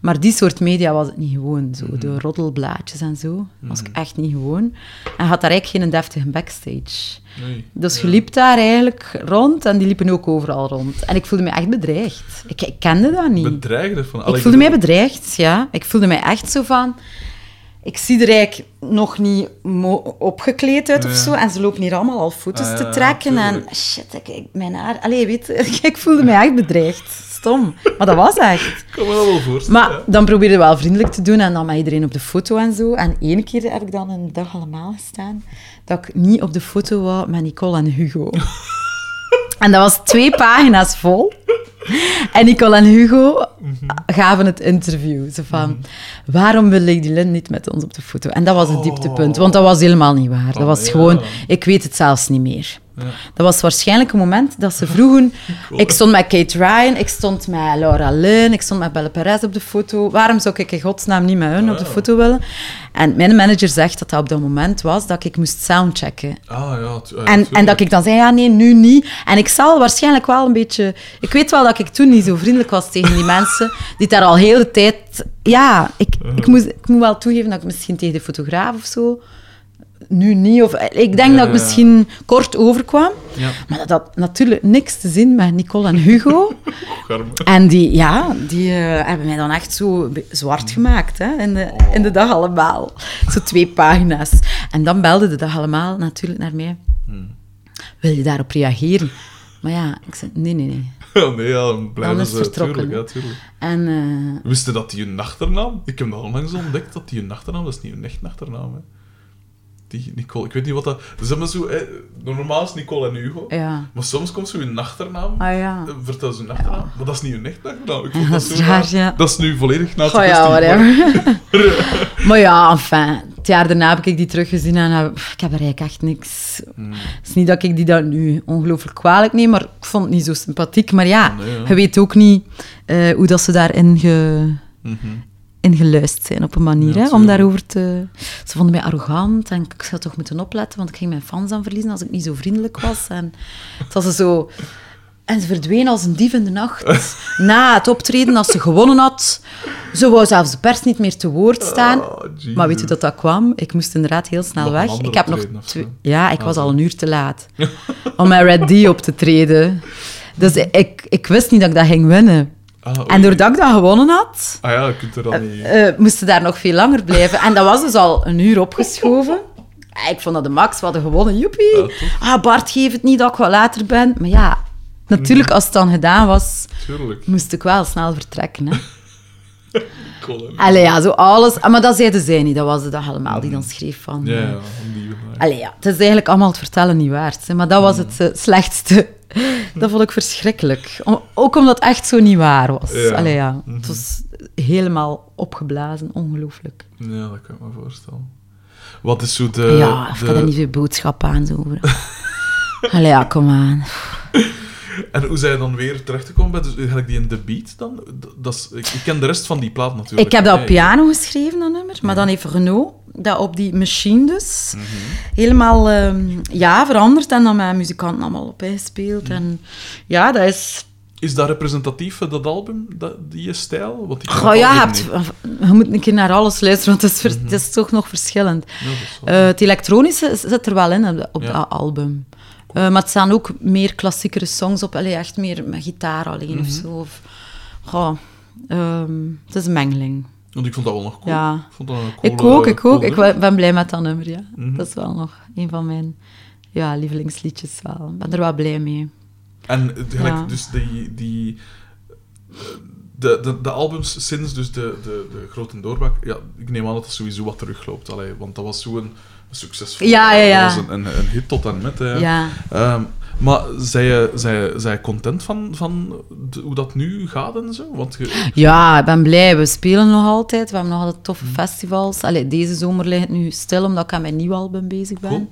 Maar die soort media was het niet gewoon. Zo, De roddelblaadjes en zo. was ik echt niet gewoon. En had daar eigenlijk geen deftige backstage. Nee. Dus je liep daar eigenlijk rond en die liepen ook overal rond. En ik voelde me echt bedreigd. Ik, ik kende dat niet. Bedreigde van... ik voelde mij bedreigd, ja. Ik voelde mij echt zo van... Ik zie er eigenlijk nog niet opgekleed uit of zo. En ze lopen hier allemaal al foto's Ah, te ja, trekken. En shit, ik, mijn haar... Allee, weet ik voelde mij echt bedreigd. Stom. Maar dat was echt. Ik kan me dat wel voorstellen. Maar ja. dan probeerde wel vriendelijk te doen en dan met iedereen op de foto en zo. En één keer heb ik dan een dag allemaal gestaan dat ik niet op de foto wou met Nicole en Hugo. En dat was twee pagina's vol. En Nicole en Hugo gaven het interview. Zo van, waarom wil Lady Lynn niet met ons op de foto? En dat was het dieptepunt, want dat was helemaal niet waar. Dat Oh, was gewoon, ik weet het zelfs niet meer. Ja. Dat was waarschijnlijk een moment dat ze vroegen... Ik stond met Kate Ryan, ik stond met Laura Lynn, ik stond met Belle Perez op de foto. Waarom zou ik in godsnaam niet met hun op de Ah. foto willen? En mijn manager zegt dat dat op dat moment was dat ik moest soundchecken. Ah, ja. tu- ja, En, dat ik dan zei, ja, nee, nu niet. En ik zal waarschijnlijk wel een beetje... Ik weet wel dat ik toen niet zo vriendelijk was tegen die mensen, die daar al heel de tijd... Ja, ik, ik, moest, ik moet wel toegeven dat ik misschien tegen de fotograaf of zo... Nu niet, of... Ik denk Ja, dat ik misschien kort overkwam. Ja, Maar dat had natuurlijk niks te zien met Nicole en Hugo. En die, ja, die eh, hebben mij dan echt zo zwart gemaakt, hè, in, de, in de dag allemaal. Zo twee pagina's. En dan belde de dag allemaal natuurlijk naar mij. Wil je daarop reageren? Maar ja, ik zei, nee, nee, nee. Ja, nee, ja, dan blijven ze... Tuurlijk, ja, tuurlijk. En eh, Wist je dat die een achternaam... Ik heb dat onlangs ontdekt, dat die een achternaam... Dat is niet een echt achternaam, hè. Die Nicole... Ik weet niet wat dat... Ze hebben zo... Hè, normaal is Nicole en Hugo. ja. Maar soms komt zo een achternaam. Ah ja. eh, Vertel ze een achternaam. Maar dat is niet een echt achternaam. Ik Ja, vond dat dat is raar, ja. Dat is nu volledig naast Oh ja, whatever. maar ja, enfin. Het jaar daarna heb ik die teruggezien en heb- ik heb er eigenlijk echt niks... Hmm. Het is niet dat ik die dan nu ongelooflijk kwalijk neem, maar ik vond het niet zo sympathiek. Maar ja, Nee, je weet ook niet eh, hoe dat ze daarin ge, Mhm. In geluisterd zijn op een manier, Ja, hè, om daarover te... Ze vonden mij arrogant en ik zou toch moeten opletten, want ik ging mijn fans aan verliezen als ik niet zo vriendelijk was. En het was zo... En ze verdween als een dief in de nacht. Na het optreden, als ze gewonnen had, ze wou zelfs de pers niet meer te woord staan. Ah, Jesus. Maar weet je dat dat kwam? Ik moest inderdaad heel snel Nog weg. Ik heb nog? Ja, ik Ah, was zo. al een uur te laat om met Red D op te treden. Dus ik, ik wist niet dat ik dat ging winnen. Ah. En doordat ik dat gewonnen had, Ah ja, kunt er dan niet... eh moesten daar nog veel langer blijven. En dat was dus al een uur opgeschoven. Ik vond dat de max, we hadden gewonnen, joepie. Ja, ah, Bart, geef het niet dat ik wat later ben. Maar ja, natuurlijk, als het dan gedaan was, Tuurlijk. moest ik wel snel vertrekken. Hè. Allee, ja, zo alles. Ah, maar dat zeiden zij niet, dat was de dag allemaal die dan schreef van... Ja, eh, ja, om die vraag. Allee, ja, het is eigenlijk allemaal het vertellen niet waard. Hè, maar dat was het eh, slechtste. Dat vond ik verschrikkelijk. Om- ook omdat het echt zo niet waar was. Ja. Allee, ja. Mhm. Het was helemaal opgeblazen, ongelooflijk. Ja, dat kan ik me voorstellen. Wat is zo de... ja, ik de... heb er niet veel boodschap aan zo over. Allee, ja, kom aan. En hoe zijn je dan weer terechtgekomen bij dus, eigenlijk die in de beat dan? Dat is, ik, ken de rest van die plaat natuurlijk. Ik heb dat op piano geschreven, dat nummer. Maar dan heeft Renault dat op die machine dus Mhm. helemaal ehm, ja, veranderd. En dan met muzikanten allemaal op ingespeeld. En ja, dat is... Is dat representatief dat album, dat, die stijl? Want ik het ja, je, hebt, moet een keer naar alles luisteren, want het is, ver- het is toch nog verschillend. Ja, is Eh, het elektronische zit er wel in op, de- op Ja. dat album. Eh, maar het staan ook meer klassiekere songs op. Allee, echt meer met gitaar alleen of Mhm. zo. Of, goh, Ehm, het is een mengeling. Want ik vond dat wel nog cool. Ja. Ik, vond dat een Ik ook, ik ook. Ik ben blij met dat nummer, ja. Mhm. Dat is wel nog een van mijn ja, lievelingsliedjes wel. Ik ben er wel blij mee. En gelijk, Ja. dus die... die de, de, de albums sinds dus de, de, de grote doorbraak, ja, ik neem aan dat het sowieso wat terugloopt. Allee, want dat was zo'n succesvol. Ja, ja, ja. Dat was een, een, een hit tot en met. Hè. Ja. Ehm, maar zij je, zij, zij je content van, van de- hoe dat nu gaat en zo? Want je, Ja, ik ben blij. We spelen nog altijd. We hebben nog altijd toffe Mhm. festivals. Allee, deze zomer ligt het nu stil, omdat ik aan mijn nieuw album bezig ben. Cool.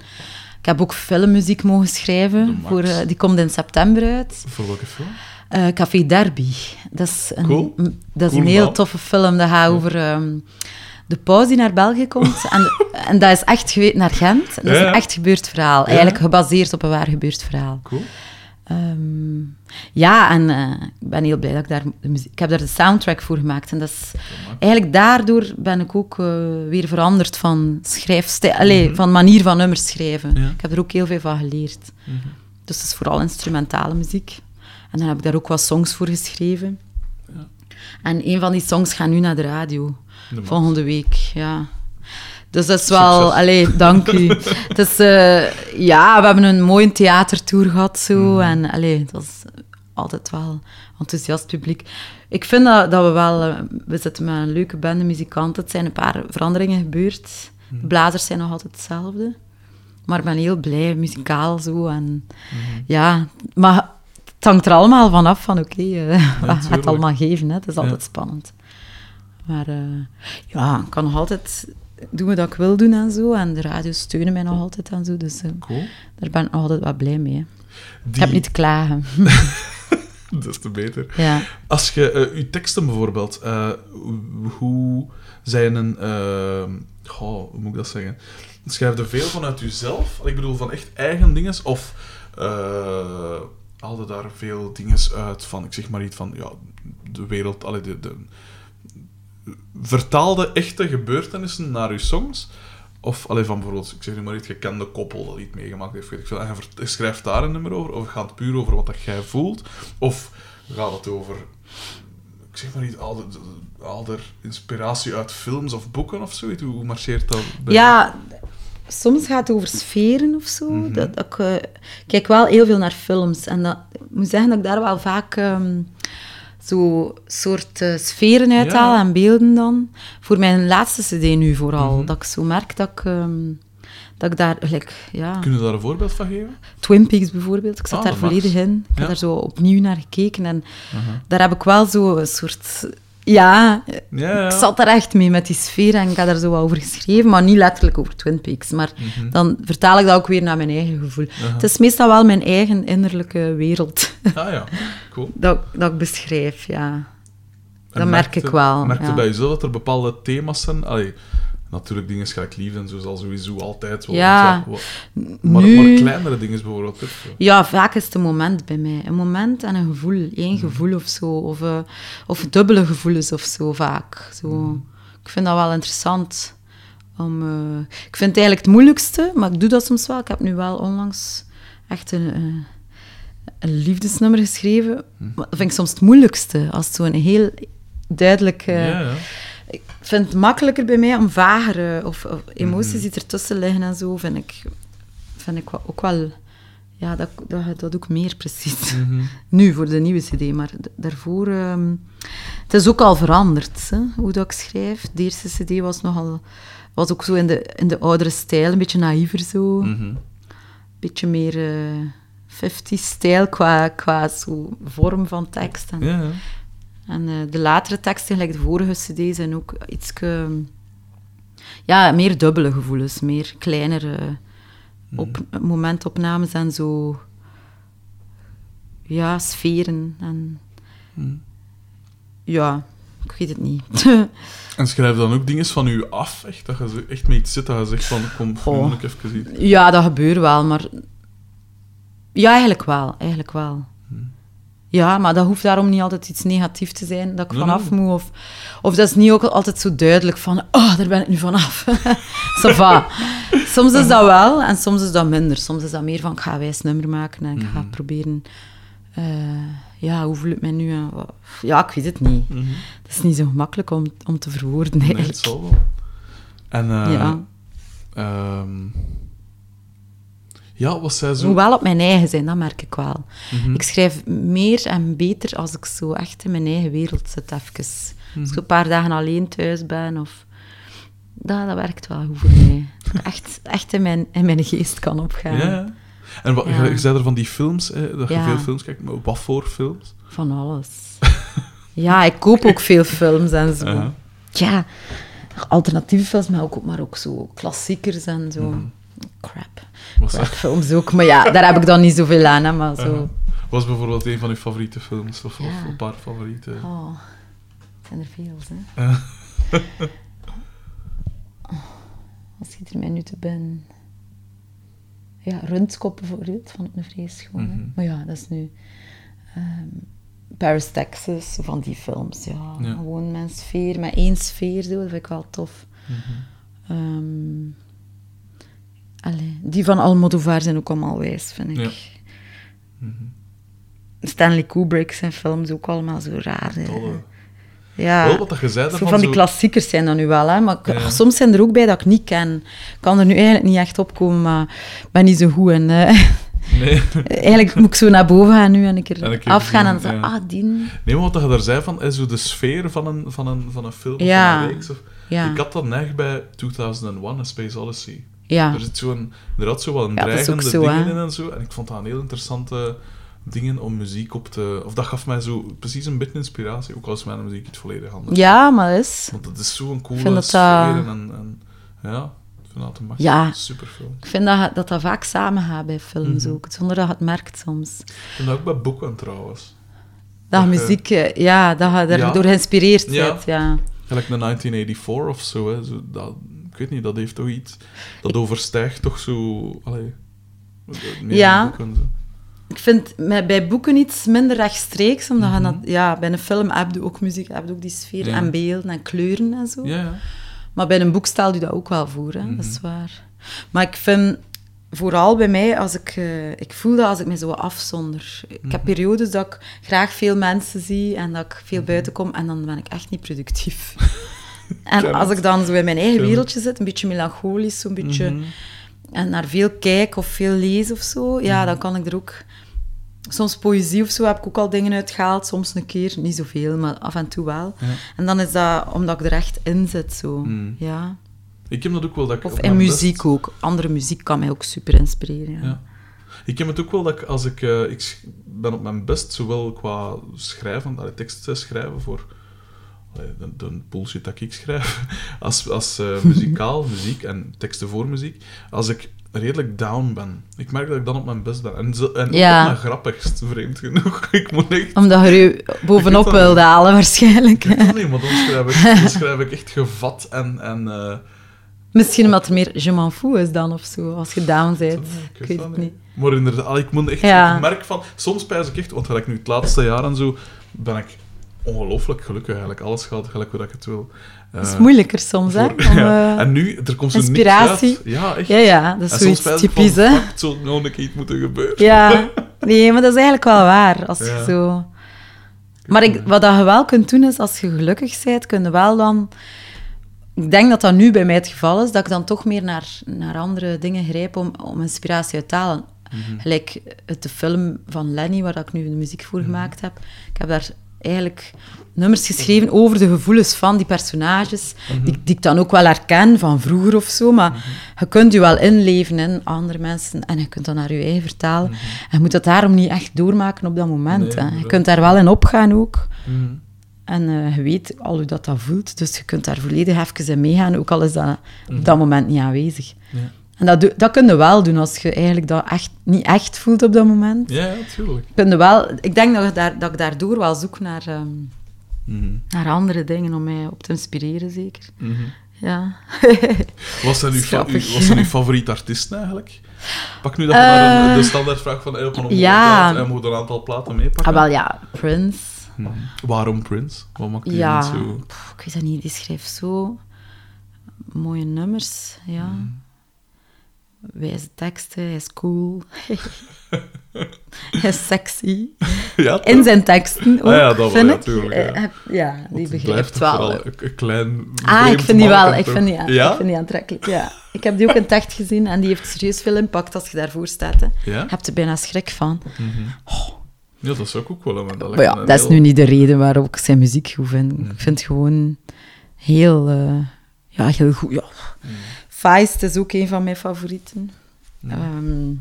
Ik heb ook filmmuziek mogen schrijven. Voor, eh, die komt in september uit. voor welke film? Eh, Café Derby. Dat is een, Cool. dat is Cool een heel toffe film. Dat gaat over ehm, de paus die naar België komt. en, en dat is echt geweest naar Gent. En dat is een echt gebeurd verhaal. Eigenlijk gebaseerd op een waar gebeurd verhaal. Cool. Ehm, ja, en eh, ik ben heel blij dat ik daar... De muziek, ik heb daar de soundtrack voor gemaakt. En dat is... Eigenlijk daardoor ben ik ook eh, weer veranderd van schrijfstijl... Allee, van manier van nummers schrijven. Ja. Ik heb er ook heel veel van geleerd. Dus het is vooral instrumentale muziek. En dan heb ik daar ook wat songs voor geschreven. Ja. En een van die songs gaat nu naar de radio. Volgende week, ja. Dus dat is wel... Allee, dank u. dus ja, we hebben een mooie theatertour gehad zo. Mhm. En allee, het was altijd wel enthousiast publiek. Ik vind dat, dat we wel... eh, we zitten met een leuke bende muzikanten. Het zijn een paar veranderingen gebeurd. De blazers zijn nog altijd hetzelfde. Maar ik ben heel blij, muzikaal zo. En Mhm. ja, maar het hangt er allemaal vanaf van, oké, wat gaat tuurlijk. het allemaal geven? Hè? Het is altijd Ja. spannend. Maar eh, ja, ik kan nog altijd doen wat ik wil doen en zo. En de radio steunen mij nog altijd en zo. Dus eh, Cool. daar ben ik nog altijd wat blij mee. hè. Die, Ik heb niet te klagen. Dat is te beter. ja. Als je eh, je teksten bijvoorbeeld, hoe- zijn een. goh, hoe moet ik dat zeggen? Schrijf je veel vanuit jezelf? Ik bedoel, van echt eigen dingen? Of haalde daar veel dingen uit van, ik zeg maar iets van, ja, de wereld, allee, de, de, vertaalde echte gebeurtenissen naar je songs? Of alleen van bijvoorbeeld, ik zeg nu maar iets gekende koppel dat iets meegemaakt heeft, ik veel. En je schrijft daar een nummer over, of gaat het puur over wat dat jij voelt? Of gaat het over, ik zeg maar niet, de inspiratie uit films of boeken of zoiets? Hoe marcheert dat? bij ja, soms gaat het over sferen of zo. Mhm. dat, dat ik eh, ik kijk wel heel veel naar films. En dat, ik moet zeggen dat ik daar wel vaak ehm, zo soort eh, sferen uithaal Ja. en beelden dan. Voor mijn laatste cd nu vooral. Mhm. Dat ik zo merk dat ik, ehm, dat ik daar... Gelijk, ja, Kun je daar een voorbeeld van geven? Twin Peaks bijvoorbeeld. Ik zat Ah, daar volledig in. Ik heb daar zo opnieuw naar gekeken. En Aha. daar heb ik wel zo een soort... Ja, ik zat er echt mee met die sfeer en ik had daar zo wat over geschreven, maar niet letterlijk over Twin Peaks. Maar Mhm. dan vertaal ik dat ook weer naar mijn eigen gevoel. Het is meestal wel mijn eigen innerlijke wereld Ah ja, cool. dat, dat ik beschrijf, ja. En Dat merk merkte- ik wel, Merkte ja. bij jezelf dat er bepaalde thema's zijn? Allee, natuurlijk dingen gelijk liefde en zo zal sowieso altijd wel. Ja. maar, Nu- maar kleinere dingen bijvoorbeeld ook. zo. Ja, vaak is het een moment bij mij. Een moment en een gevoel. één gevoel of zo. Of, eh, of dubbele gevoelens of zo, vaak. Zo. Ik vind dat wel interessant. Om, eh, ik vind het eigenlijk het moeilijkste, maar ik doe dat soms wel. Ik heb nu wel onlangs echt een, eh, een liefdesnummer geschreven. Maar dat vind ik soms het moeilijkste. Als het zo'n heel duidelijk... ja, ja. Vind het makkelijker bij mij om vagere of, of emoties Mhm. die ertussen liggen en zo, vind ik, vind ik ook wel... Ja, dat, dat, dat ook meer precies. Mhm. Nu, voor de nieuwe cd, maar daarvoor... ehm, het is ook al veranderd, hè, hoe dat ik schrijf. De eerste cd was nogal... Was ook zo in de, in de oudere stijl, een beetje naïver zo. Een Mhm. beetje meer eh 50-stijl qua, qua zo vorm van tekst. En, Ja, ja. En eh, de latere teksten, gelijk de vorige cd, zijn ook iets... Ja, meer dubbele gevoelens, meer kleinere op, momentopnames en zo... Ja, sferen en... Mhm. Ja, ik weet het niet. En schrijf dan ook dingen van u af, echt, dat je echt met iets zit dat je zegt van, kom, Oh. moet ik even iets. ja, dat gebeurt wel, maar... Ja, eigenlijk wel, eigenlijk wel. Ja, maar dat hoeft daarom niet altijd iets negatiefs te zijn, dat ik Nee, vanaf nee. moet. Of, of dat is niet ook altijd zo duidelijk van, oh, daar ben ik nu vanaf. Soms is dat wel, en soms is dat minder. Soms is dat meer van, ik ga een wijs nummer maken en ik ga proberen... eh, ja, hoe voel ik mij nu? en Ja, ik weet het niet. Mhm. Het is niet zo gemakkelijk om, om te verwoorden, Nee, eigenlijk. het zal wel. En eh, Ja. ehm, ja, was zij zo... Moet wel op mijn eigen zijn, dat merk ik wel. Mhm. Ik schrijf meer en beter als ik zo echt in mijn eigen wereld zit, even. Als Mhm. ik een paar dagen alleen thuis ben, of... Dat, dat werkt wel goed voor mij. Dat ik echt, echt in, mijn, in mijn geest kan opgaan. Ja. En wat, Ja. je, zei er van die films, hè, dat je Ja. veel films kijkt, maar wat voor films? Van alles. ja, ik koop ook veel films en zo. Ja, alternatieve films, maar ook, maar ook zo klassiekers en zo. Was, Crap films ook. Maar ja, daar heb ik dan niet zoveel aan, hè, maar zo... Uh-huh. was bijvoorbeeld een van uw favoriete films? Of, of een paar favoriete? Oh, het zijn er veel, hè. Uh. Wat schiet er mij nu te binnen? Ja, Rundskop bijvoorbeeld, vond ik een vrees hè. Mhm. Maar ja, dat is nu... ehm, Paris, Texas, van die films, ja. Ja. Gewoon mijn sfeer, met één sfeer, zo, dat vind ik wel tof. Ehm, allee, die van Almodovar zijn ook allemaal wijs, vind ik. Ja. Mhm. Stanley Kubrick zijn films ook allemaal zo raar. Ja. Wel, wat je zei Zo daarvan, van die zo- klassiekers zijn dat nu wel, hè. Maar ik- Ja. ach, soms zijn er ook bij dat ik niet ken. Ik kan er nu eigenlijk niet echt op komen, maar ik ben niet zo goed in. Nee. eigenlijk moet ik zo naar boven gaan nu en een keer, En een keer afgaan en ja. ah, die... nee, maar wat dat je daar zei van, is zo de sfeer van een, van een, van een film of Ja. van een reeks. Of, Ik had dat echt bij 2001, A Space Odyssey. Ja. Er, zit zo een, er had zo wel een Ja, dat dreigende zo, dingen in en zo. En ik vond dat een heel interessante dingen om muziek op te... Of dat gaf mij zo precies een beetje inspiratie, ook al is mijn muziek niet volledig anders. ja, maar dat is... Want het is zo'n coole vind dat sfeer dat- en, en... Ja, ik vind dat een Ja. super film. Ik vind dat dat, dat vaak samengaat bij films Mhm. ook, zonder dat je het merkt soms. Ik vind dat ook bij boeken trouwens. Dat Dat je- muziek, eh, ja, dat je Ja. erdoor geïnspireerd Ja. bent, ja. Gelijk een 1984 of zo, hè. Zo, dat, weet niet, dat heeft toch iets... Dat overstijgt toch zo... Allee, Ja. dan boeken, zo. Ik vind bij boeken iets minder rechtstreeks, omdat je Mhm. dat, ja, bij een film heb je ook muziek, heb je ook die sfeer Ja. en beelden en kleuren en zo. Ja. Maar bij een boek stel je dat ook wel voor, hè? dat Mhm. is waar. Maar ik vind vooral bij mij, als ik, eh, ik voel dat als ik me zo afzonder. Ik Mhm. heb periodes dat ik graag veel mensen zie en dat ik Mhm. veel buiten kom en dan ben ik echt niet productief. En als ik dan zo in mijn eigen wereldje zit, een beetje melancholisch, zo'n beetje Mhm. en naar veel kijk of veel lees of zo, Mhm. ja, dan kan ik er ook... Soms poëzie of zo heb ik ook al dingen uitgehaald, soms een keer, niet zoveel, maar af en toe wel. Ja. En dan is dat omdat ik er echt in zit, zo. Mm. Ja. Ik heb dat ook wel dat ik... Of in muziek best- ook. Andere muziek kan mij ook super inspireren. Ja. Ja. Ik heb het ook wel dat ik, als ik... eh, ik ben op mijn best, zowel qua schrijven, teksten schrijven voor de, de bullshit dat ik schrijf, als, als eh, muzikaal, muziek en teksten voor muziek, als ik redelijk down ben. Ik merk dat ik dan op mijn best ben. En, zo, en Ja. op mijn grappigst, vreemd genoeg. Ik moet echt... Omdat je je bovenop Ik weet wilde halen, waarschijnlijk. Ik weet niet, maar dan schrijf ik, dan schrijf ik echt gevat en... en eh, Misschien omdat er meer je m'en fous is dan, of zo, als je down bent. Ik weet dat het niet. Maar inderdaad, ik moet echt... Ja. Ik merk van... Soms pijs ik echt, want gelijk nu het laatste jaar en zo, ben ik ongelooflijk gelukkig eigenlijk. Alles gaat gelijk hoe dat ik het wil. Dat is Eh, moeilijker soms, hè? voor- om, ja. eh, En nu, er komt zo inspiratie. niks uit. Ja, echt. ja, ja, dat is en zoiets soms typisch, hè? het zou nog een keer iets moeten gebeuren. Ja, nee, maar dat is eigenlijk wel waar. Als je zo... Maar ik, wat dat je wel kunt doen, is als je gelukkig bent, kun je wel dan... Ik denk dat dat nu bij mij het geval is, dat ik dan toch meer naar, naar andere dingen grijp om, om inspiratie uit te halen. Mhm. Gelijk het de film van Lenny, waar dat ik nu de muziek voor gemaakt heb. Ik heb daar eigenlijk nummers geschreven over de gevoelens van die personages, die, die ik dan ook wel herken van vroeger of zo, maar je kunt je wel inleven in andere mensen en je kunt dat naar je eigen vertalen. En je moet dat daarom niet echt doormaken op dat moment. Nee, hè. Je kunt daar wel in opgaan ook. Mhm. En eh, je weet al hoe dat, dat voelt, dus je kunt daar volledig even in meegaan, ook al is dat op dat moment niet aanwezig. Ja. En dat, dat kun je wel doen als je eigenlijk dat echt, niet echt voelt op dat moment. Ja, ja, tuurlijk. Kun je wel, ik denk dat, je daar, dat ik daardoor wel zoek naar, ehm, Mhm. naar andere dingen om mij op te inspireren, zeker. Mhm. Ja. Wat zijn, uw, Dat favoriete artiesten eigenlijk? Pak nu dat we naar een, Eh, de standaardvraag van Elton op ja. en moet een aantal platen meepakken. Ah, wel ja, Prince. Mhm. Waarom Prince? Wat maakt die Ja, zo... pff, ik weet dat niet, die schrijft zo mooie nummers, ja. Wijze teksten, hij is cool. hij is sexy. Ja, toch? In zijn teksten ook, Ah ja, dat wel, vind ja, ik. tuurlijk, ja. Eh, ja, die begrijpt wel. een, een klein... Ah, ik vind die wel, ik vind die, Ja? ik vind die aantrekkelijk, ja. Ik heb die ook in het echt gezien en die heeft serieus veel impact als je daarvoor staat. Hè. Je Ja? hebt er bijna schrik van. Ja, dat zou ik ook willen, maar dat Maar ja, een dat is nu niet de reden waarom ik zijn muziek goed vind. Ik vind het gewoon heel, eh, ja, heel goed. Ja. Feist is ook een van mijn favorieten. Ehm,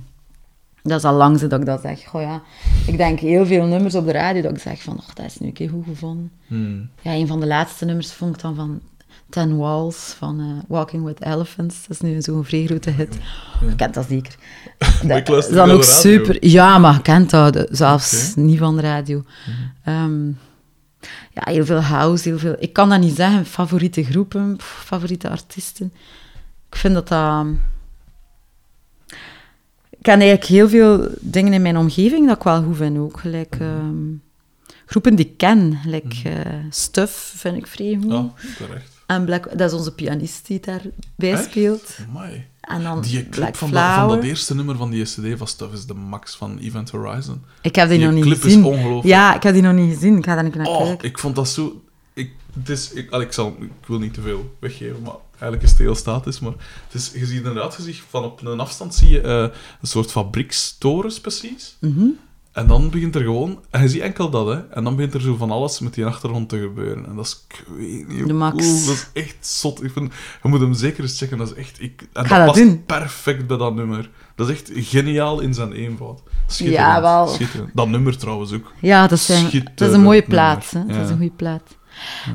dat is al lang dat ik dat zeg. Goh, ja. Ik denk heel veel nummers op de radio dat ik zeg van, oh, dat is nu een keer goed gevonden. Hmm. Ja, een van de laatste nummers vond ik dan van Ten Walls van eh, Walking with Elephants. Dat is nu zo'n vrij grote hit. Je kent dat zeker. Ik luister is dan ook super. Ja, maar je kent dat, de- zelfs niet van de radio. Ehm, ja, heel veel house, heel veel... Ik kan dat niet zeggen, favoriete groepen, pff, favoriete artiesten. Ik vind dat dat... Ik ken eigenlijk heel veel dingen in mijn omgeving dat ik wel goed vind ook. Gelijk, ehm, groepen die ik ken, gelijk eh, Stuff vind ik vrij goed. Ja, terecht. En Black, dat is onze pianist die daarbij Echt? speelt. Amai. En dan Die clip Black van, dat, van dat eerste nummer van die CD van Stuff is de max van Event Horizon. Ik heb die, Die nog niet clip is gezien. ongelooflijk. Ja, ik heb die nog niet gezien. Ik ga daar een keer naar Oh, kijken. ik vond dat zo... Ik, het is, ik, ik, zal, ik wil niet te veel weggeven, maar eigenlijk is het heel statisch. Maar het is, je ziet inderdaad, je ziet van op een afstand zie je eh, een soort fabriekstorens precies. Mhm. En dan begint er gewoon... En je ziet enkel dat, hè. En dan begint er zo van alles met die achtergrond te gebeuren. En dat is... Ik weet niet De max. cool. Dat is echt zot. Ik vind, je moet hem zeker eens checken. Dat is echt... Ik, en ga dat past doen. perfect bij dat nummer. Dat is echt geniaal in zijn eenvoud. Schitterend. Ja, wel. Schitterend. Dat nummer trouwens ook. Ja, dat, zijn, dat is een mooie plaat. Hè? Dat Ja. is een goede plaat.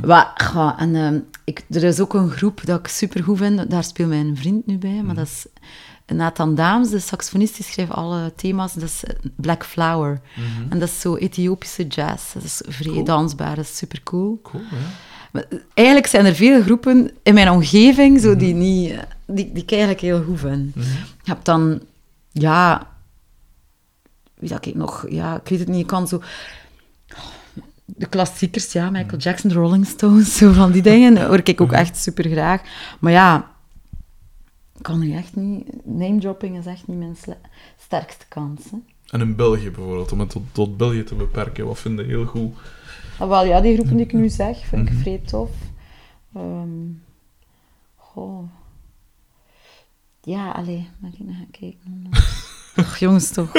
Wa- goh, en, ehm, ik, er is ook een groep dat ik super goed vind. Daar speelt mijn vriend nu bij. Mhm. Maar dat is Nathan Daams, de saxofonist, die schrijft alle thema's. Dat is eh, Black Flower. En dat is zo Ethiopische jazz. Dat is vrij Mhm. Cool. dansbaar. Dat is super cool. Maar eigenlijk zijn er veel groepen in mijn omgeving zo, Mhm. die, niet, eh, die, die ik eigenlijk heel goed vind. Je hebt dan, ja, wie dat ik nog, ja, ik weet het niet, je kan zo. De klassiekers, ja, Mhm. Michael Jackson, de Rolling Stones, zo van die dingen, hoor ik ook echt super graag. Maar ja, ik kan nu echt niet, name dropping is echt niet mijn sterkste kans. Hè. En in België bijvoorbeeld, om het tot, tot België te beperken, wat vind je heel goed? Ah, wel, ja, die groepen die ik nu zeg, vind Mhm. ik vrij tof. Ehm, goh. Ja, allee, mag ik nog gaan kijken? Och, jongens, toch.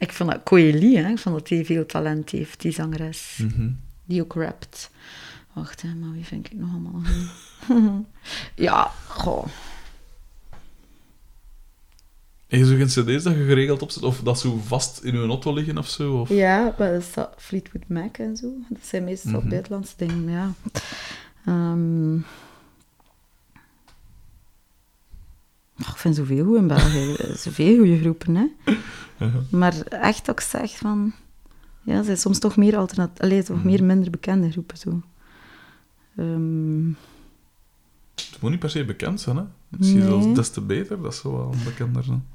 Ik vond dat Coeli, hè, ik vond dat die veel talent heeft, die zangeres. Mhm. Die ook rapt. Wacht, hè, maar wie vind ik nog allemaal ja, goh. En je zo geen cd's dat je geregeld opzet, of dat zo vast in je auto liggen of zo? Of... Ja, maar dat is dat Fleetwood Mac en zo. Dat zijn meestal Mhm. buitenlandse dingen, ja. Ehm. Oh, ik vind zoveel goed in België. zoveel goede groepen, hè. Maar echt ook zeg van... Ja, zijn soms toch meer alternat... Allee, toch Mhm. meer minder bekende groepen, zo. Ehm, Het moet niet per se bekend zijn, hè? Misschien Nee. zelfs des te beter, dat zou wel bekender zijn.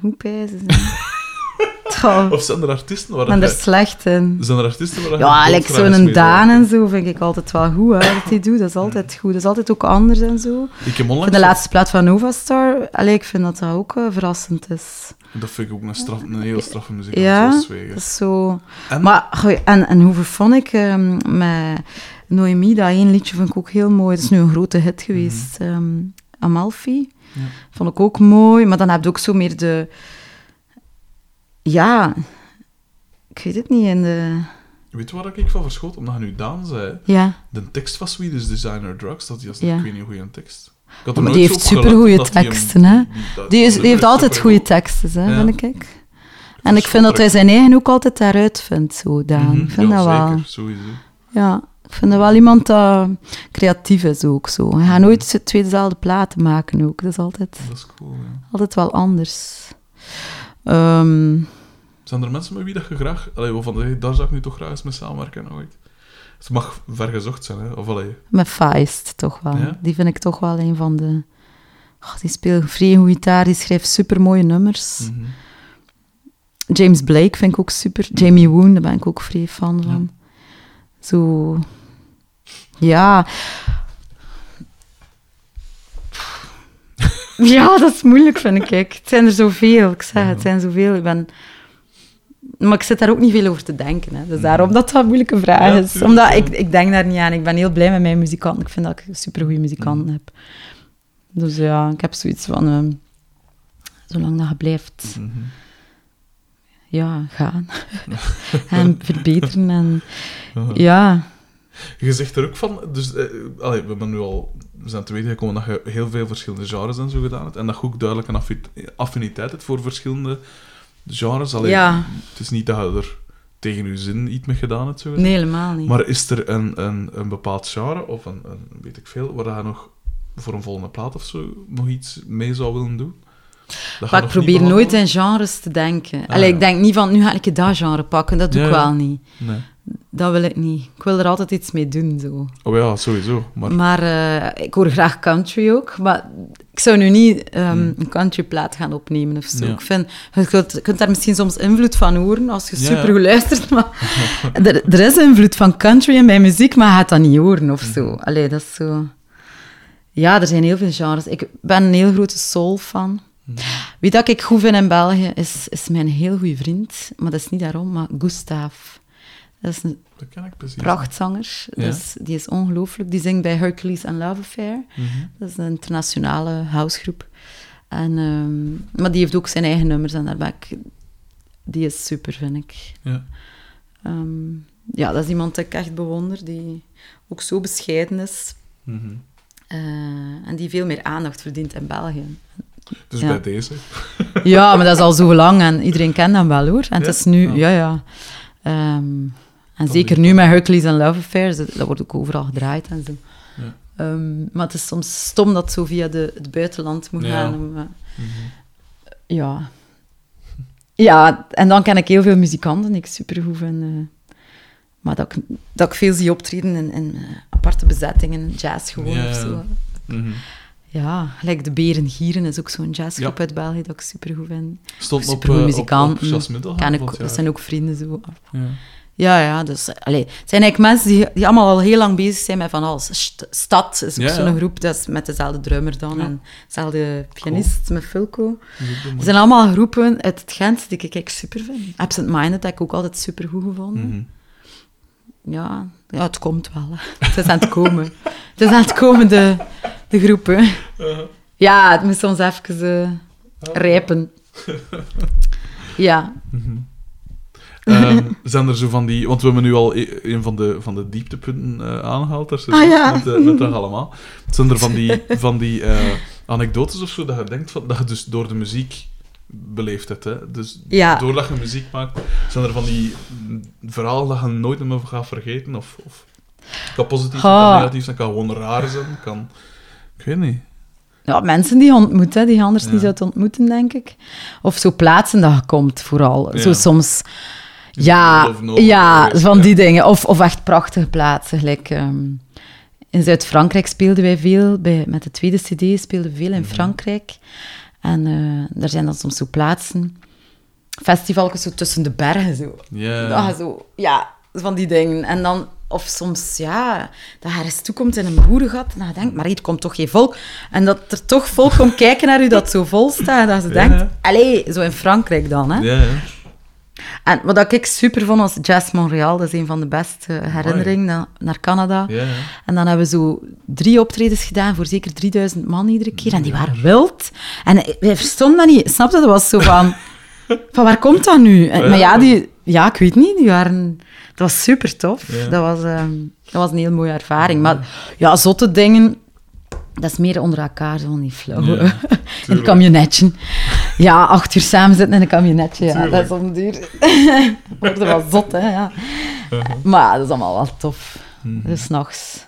hoe pijzen ze? Of zijn er artiesten waar ben er slecht in. Zijn er artiesten waar Ja, like zo'n Daan en zo vind ik altijd wel goed, hè, dat hij doet. Dat is altijd goed. Dat is altijd ook anders en zo. Ik heb vind de laatste plaat van Novastar, allee, ik vind dat dat ook eh, verrassend is. Dat vind ik ook een, straf, een heel straffe muziek. Ja, dat is zo... En- Maar, en, en hoe vond ik ehm, met Noemi, dat één liedje vond ik ook heel mooi. Dat is nu een grote hit geweest. ehm, Amalfi. Ja. Vond ik ook mooi. Maar dan heb je ook zo meer de... Ja... Ik weet het niet, in de... Weet je waar ik van verschoot? Omdat je nu Daan zei, Ja, de tekst van Swedish Designer Drugs, dat is Ja. ik weet niet hoe goede tekst. Ik had er Maar die heeft supergoeie teksten, hè. die, is, die heeft altijd goede teksten, hè, Ja. vind ik. En ik vind dat hij zijn eigen ook altijd daaruit vindt, zo, Daan. Mhm, Ik vind ja, dat wel... zeker, sowieso. Ja, ik vind dat wel iemand dat creatief is ook zo. Hij gaat nooit twee dezelfde platen maken ook. Dat is altijd, Dat is cool, ja. altijd wel anders. Ehm, Zijn er mensen met wie dat je graag... Allee, waarvan je daar zou ik nu toch graag eens mee samenwerken ooit? Het mag vergezocht zijn, hè? Of allee... met Feist toch wel. Ja? Die vind ik toch wel een van de... Oh, die speelt vrij goed gitaar, die schrijft super mooie nummers. mhm. James Blake vind ik ook super. Jamie Woon, daar ben ik ook vrij fan van. Zo... Ja. Ja, dat is moeilijk, vind ik. Het zijn er zoveel. Ik zeg, het zijn zoveel. Ik ben... Maar ik zit daar ook niet veel over te denken. Hè. Dus daarom dat dat een moeilijke vraag Ja, is. tuurlijk, Omdat ja. ik, ik denk daar niet aan. Ik ben heel blij met mijn muzikanten. Ik vind dat ik supergoeie muzikanten Mm. heb. Dus ja, ik heb zoiets van... ehm, zolang dat je blijft Mhm. ja, gaan. en verbeteren. En, ja, Je zegt er ook van, dus eh, allee, we hebben nu al, we zijn te weten gekomen dat je heel veel verschillende genres en zo gedaan hebt, en dat je ook duidelijk een affi- affiniteit hebt voor verschillende genres. Allee, Ja. Het is niet dat je er tegen je zin iets mee gedaan hebt, zo nee, helemaal niet. Maar is er een, een, een bepaald genre, of een, een, weet ik veel, waar je nog voor een volgende plaat of zo nog iets mee zou willen doen? Maar ik probeer nooit in genres te denken. Ah, Allee, ja. ik denk niet van, nu ga ik dat genre pakken. Dat doe Ja, ik wel niet. Nee. Dat wil ik niet. Ik wil er altijd iets mee doen, zo. Oh ja, sowieso. Maar, Maar eh, ik hoor graag country ook. Maar ik zou nu niet ehm, Hmm. een countryplaat gaan opnemen of zo. Ja. Ik vind, je kunt, je kunt daar misschien soms invloed van horen als je Ja, super goed luistert. Maar er, er is invloed van country in mijn muziek, maar je gaat dat niet horen of zo. Allee, dat is zo... Ja, er zijn heel veel genres. Ik ben een heel grote soul-fan. Mhm. Wie dat ik goed vind in België, is, is mijn heel goede vriend. Maar dat is niet daarom, maar Gustav. Dat is een dat ken ik precies. prachtzanger. Ja. Dus, die is ongelooflijk. Die zingt bij Hercules and Love Affair. Mhm. Dat is een internationale housegroep. En, ehm, maar die heeft ook zijn eigen nummers en daar ben ik... Die is super, vind ik. Ja. Ehm, ja, dat is iemand die ik echt bewonder, die ook zo bescheiden is. Mhm. eh, en die veel meer aandacht verdient in België. Dus Ja. bij deze. Ja, maar dat is al zo lang en iedereen kent hem wel hoor. En Ja? het is nu, Ja. ja, ja. Ehm, en zeker nu met Hercules and Love Affairs, dat, wordt ook overal gedraaid en zo. Ja. Ehm, maar het is soms stom dat zo via de, het buitenland moet Ja. gaan. Om, eh, Mhm. ja. ja, en dan ken ik heel veel muzikanten die ik supergoed vind. eh. maar dat ik, dat ik veel zie optreden in, in eh, aparte bezettingen, jazz gewoon Ja, of ja. zo. Mhm. Ja, gelijk de Beren Gieren is ook zo'n jazzgroep Ja. uit België dat ik supergoed vind. Stond op, Supergoeie eh, op, op muzikanten. Ken van ik, het dat zijn ook vrienden zo. Ja. Ja, ja, dus allee, het zijn eigenlijk mensen die, die allemaal al heel lang bezig zijn met van alles. St- Stad is ook Ja, zo'n ja. groep, dat is met dezelfde drummer dan Ja. en dezelfde pianist met Fulco. Het zijn allemaal groepen uit het Gent die ik, super vind. Absent Minded heb ik ook altijd super goed gevonden. Mhm. Ja, ja, het komt wel. Hè. Het is aan het komen. het is aan het komen, de, de groepen. Ja, het moet soms even eh, rijpen. Ja. Ehm, zijn er zo van die... Want we hebben nu al e- een van de, van de dieptepunten eh, aangehaald. Daar Ah, ja. met, eh, met dat allemaal. Zijn er van die, van die eh, anekdotes of zo dat je denkt van, dat je dus door de muziek beleefd hebt. Hè? Dus Ja. doordat je muziek maakt, zijn er van die verhalen dat je nooit meer gaat vergeten? Of, of kan positief zijn, kan negatief zijn, kan gewoon raar zijn. Kan, ik weet niet. Ja, mensen die je ontmoet, hè, die je anders Ja. niet zou ontmoeten, denk ik. Of zo plaatsen dat je komt, vooral. Zo soms... Is Ja, ja van ja. die dingen. Of, of echt prachtige plaatsen. Gelijk, ehm, in Zuid-Frankrijk speelden wij veel. Bij, met de tweede cd speelden we veel in Mhm. Frankrijk. En eh daar zijn dan soms zo plaatsen. Festivaljes zo tussen de bergen. Zo. Dat je zo, ja, van die dingen. En dan, of soms, ja, dat je ergens toekomt in een boerengat en dat je denkt, maar hier komt toch geen volk. En dat er toch volk komt kijken naar u dat zo vol staat. Dat Ja. denkt, allee, zo in Frankrijk dan, hè. Ja, ja. En wat ik super vond was Jazz Montreal. Dat is een van de beste herinneringen na- naar Canada. En dan hebben we zo drie optredens gedaan voor zeker 3000 man iedere keer. En die waren wild. En wij verstonden dat niet. Snap je? Dat was zo van... Van waar komt dat nu? En, maar ja, die, ja, ik weet niet. Die waren... Dat was super tof. Dat, was, ehm, dat was een heel mooie ervaring. Maar ja, zotte dingen... Dat is meer onder elkaar, zo niet flauw. Ja, in een camionetje. Ja, acht uur samen zitten in een camionetje. Ja, dat is om duur. Wordt wel zot, hè. Ja. Maar ja, dat is allemaal wel tof. Mhm. Dus s'nachts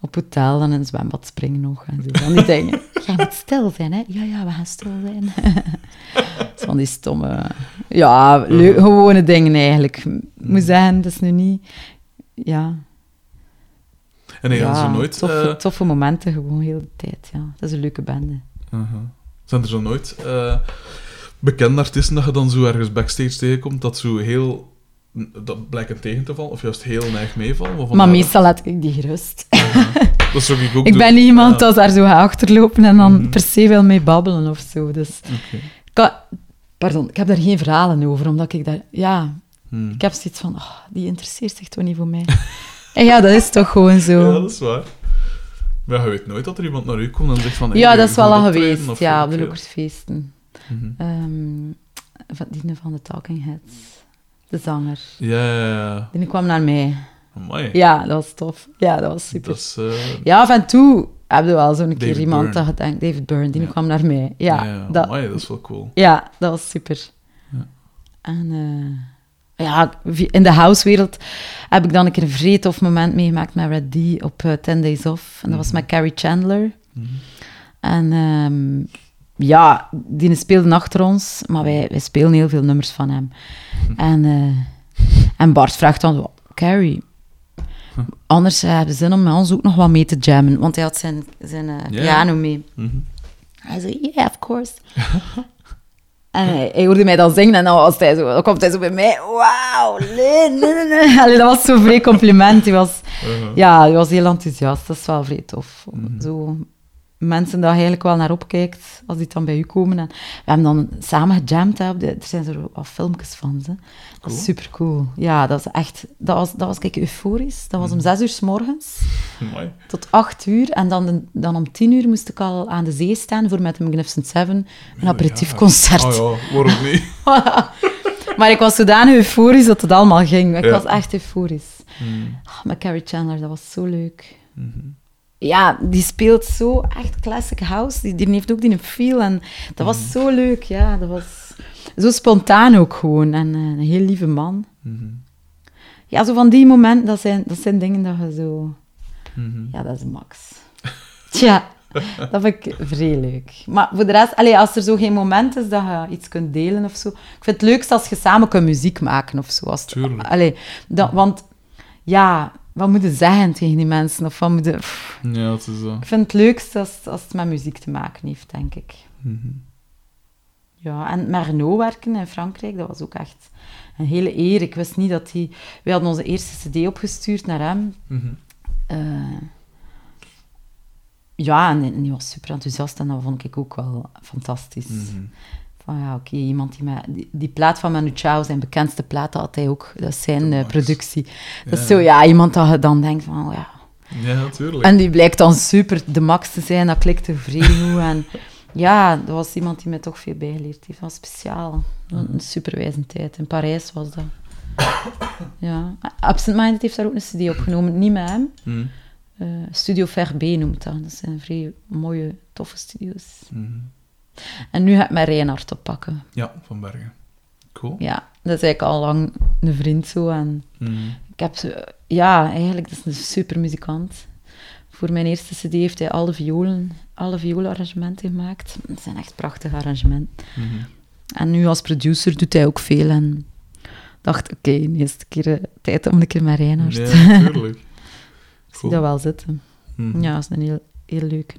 op hotel en in het zwembad springen nog. En zo van die dingen. Jij moet stil zijn, hè? Ja, ja, we gaan stil zijn. Dat is van die stomme... Ja, leu- gewone dingen eigenlijk. Moet zeggen, dat is nu niet... Ja, En nee, ja zo nooit... toffe, toffe momenten gewoon heel de tijd. Ja. Dat is een leuke bende. Zijn er zo nooit eh, bekende artiesten dat je dan zo ergens backstage tegenkomt, dat zo heel dat blijken tegen te vallen, of juist heel neig meevallen? Maar meestal laat ik die gerust. Dat zou ik ook Ik doen. ben niet iemand dat daar zo gaat achterlopen en dan Mhm. per se wil mee babbelen of zo. Dus, kan- pardon, ik heb daar geen verhalen over, omdat ik daar... Ja, Hmm. ik heb zoiets van, oh, die interesseert zich toch niet voor mij. en ja, dat is toch gewoon zo. Ja, dat is waar. Maar je weet nooit dat er iemand naar u komt en zegt van... hey, Ja, dat is wel al geweest, ja, op de ik veel. Lokersfeesten. Mhm. Ehm van, die van de Talking Heads. De zanger. Ja, ja, ja. Die kwam naar mij. Amai. Ja, dat was tof. Ja, dat was super. Dat is... eh, Ja, af en toe heb je wel zo'n keer iemand Byrne. dat David Byrne, die Ja. kwam naar mij. Ja, ja, dat, amai, dat is wel cool. ja dat was super. Ja. En eh, ja, in de housewereld heb ik dan een keer een vrij tof moment meegemaakt met Red D op eh, 10 Days Off. En dat was Mhm. met Carrie Chandler. Mhm. En ehm, ja, die speelde achter ons, maar wij, wij spelen heel veel nummers van hem. En, eh, en Bart vraagt dan, Carrie, anders eh, hebben ze zin om met ons ook nog wat mee te jammen, want hij had zijn, zijn piano mee. Mhm. Hij zei, yeah, of course. en hij, hij hoorde mij dan zingen en dan, was hij zo, dan komt hij zo bij mij, wauw, nee, nee, nee." Allee, dat was zo'n vrij compliment. Hij was, Uh-huh. ja, hij was heel enthousiast. Dat is wel vrij tof. Mhm. Zo mensen daar eigenlijk wel naar opkijkt als die dan bij u komen. En we hebben dan samen gejamd. Hè, de, er zijn zo wat filmpjes van. Dat Cool. super cool. Ja, dat is echt... Dat was, dat was kijk, euforisch. Dat was om zes uur s morgens Amai. tot acht uur. En dan, de- dan om tien uur moest ik al aan de zee staan voor met de Magnificent Seven een aperitiefconcert. Oh ja, waarom niet? Maar ik was zodanig euforisch dat het allemaal ging. Ik Ja. was echt euforisch. Hmm. Ah, met Carrie Chandler, dat was zo leuk. Mhm. Ja, die speelt zo echt classic house. Die, die heeft ook die feel en dat was zo leuk. Ja, dat was zo spontaan ook gewoon. En eh, een heel lieve man. Mhm. Ja, zo van die momenten, dat zijn, dat zijn dingen dat je zo... Mhm. Ja, dat is max. Tja, dat vind ik vrij leuk. Maar voor de rest, als er zo geen moment is dat je iets kunt delen of zo... Ik vind het leukst als je samen kunt muziek maken of zo. Als het- Tuurlijk. allee, dat, want ja, wat moet je zeggen tegen die mensen? Of wat moet je... pff, Ja, het is zo. ik vind het leukst als, als het met muziek te maken heeft, denk ik. Mhm. Ja, en met Renault werken in Frankrijk, dat was ook echt een hele eer. Ik wist niet dat hij... We hadden onze eerste cd opgestuurd naar hem. Mhm. Eh, ja, en, en die was super enthousiast en dat vond ik ook wel fantastisch. Mhm. Van ja, oké, iemand die met... Die, die plaat van Manu Chao, zijn bekendste plaat, had hij ook. Dat is zijn eh, productie. Dat is zo, ja, iemand dat je dan denkt van, oh ja... Ja, natuurlijk. En die blijkt dan super de max te zijn, dat klikte vrij goed. En ja, dat was iemand die mij toch veel bijgeleerd heeft. Dat was speciaal. Een superwijze tijd. In Parijs was dat. Ja. Absent Minded heeft daar ook een cd opgenomen. Niet met hem. Mhm. Eh, Studio Verbe noemt dat. Dat zijn vrij mooie, toffe studio's. Mhm. En nu ga ik mijn Reinhard oppakken. Ja, van Bergen. Cool. Ja, dat is eigenlijk al lang een vriend zo. En Mhm. ik heb. Ja, eigenlijk, dat is een super muzikant. Voor mijn eerste cd heeft hij alle violen, alle violenarrangementen gemaakt. Het zijn echt prachtige arrangementen. Mhm. En nu als producer doet hij ook veel. En dacht, oké, de eerste keer eh, tijd om een keer met Reinhard. Ja, natuurlijk. Ik zie dat wel zitten. Mhm. Ja, dat is een heel, heel leuke.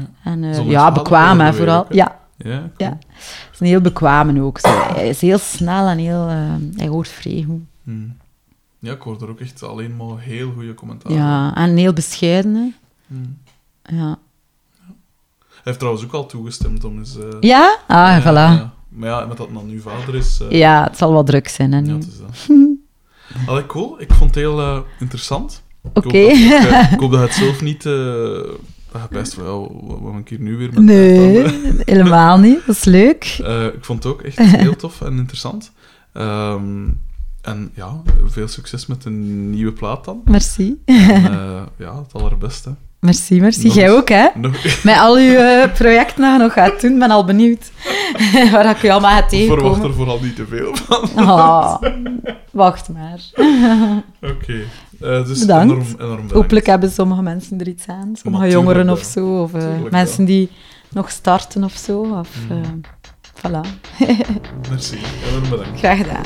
Ja. En eh, ja, bekwaam hè, vooral. ook, hè? Ja, Ja, cool. ja. Het is een heel bekwame ook. Zo. Hij is heel snel en heel... eh, hij hoort vrij goed. Mhm. Ja, ik hoor er ook echt alleen maar heel goede commentaar. Ja, en heel bescheiden. hè. Mhm. Ja. Hij heeft trouwens ook al toegestemd om eens... eh, Ja? Ah, ja, voilà. ja. Maar ja, met dat het dan nu vader is... eh, Ja, het zal wel druk zijn, hè, Ja, nu. het is dat. Allee, cool. Ik vond het heel interessant. Ik hoop Oké. dat- Ik, ik hoop dat je het zelf niet... je best wel... Wat wat een keer nu weer met Nee, helemaal niet. Dat is leuk. Eh, ik vond het ook echt heel tof en interessant. Ehm, en ja, veel succes met de nieuwe plaat dan. Merci. En, eh, ja, het allerbeste. Merci, merci. Nog Jij ook, hè? Nog, Met al uw projecten dat je nog gaat doen, ben al benieuwd. Waar ik je allemaal gaat verwacht tegenkomen. er vooral niet te veel van. Ah, wacht maar. Oké. Eh, dus Bedankt. enorm, enorm bedankt. Hopelijk hebben sommige mensen er iets aan. Sommige jongeren of zo. Of eh, Tuurlijk mensen die nog starten of zo. Of, Mm. eh, voilà. Merci. Enorm bedankt. Graag gedaan.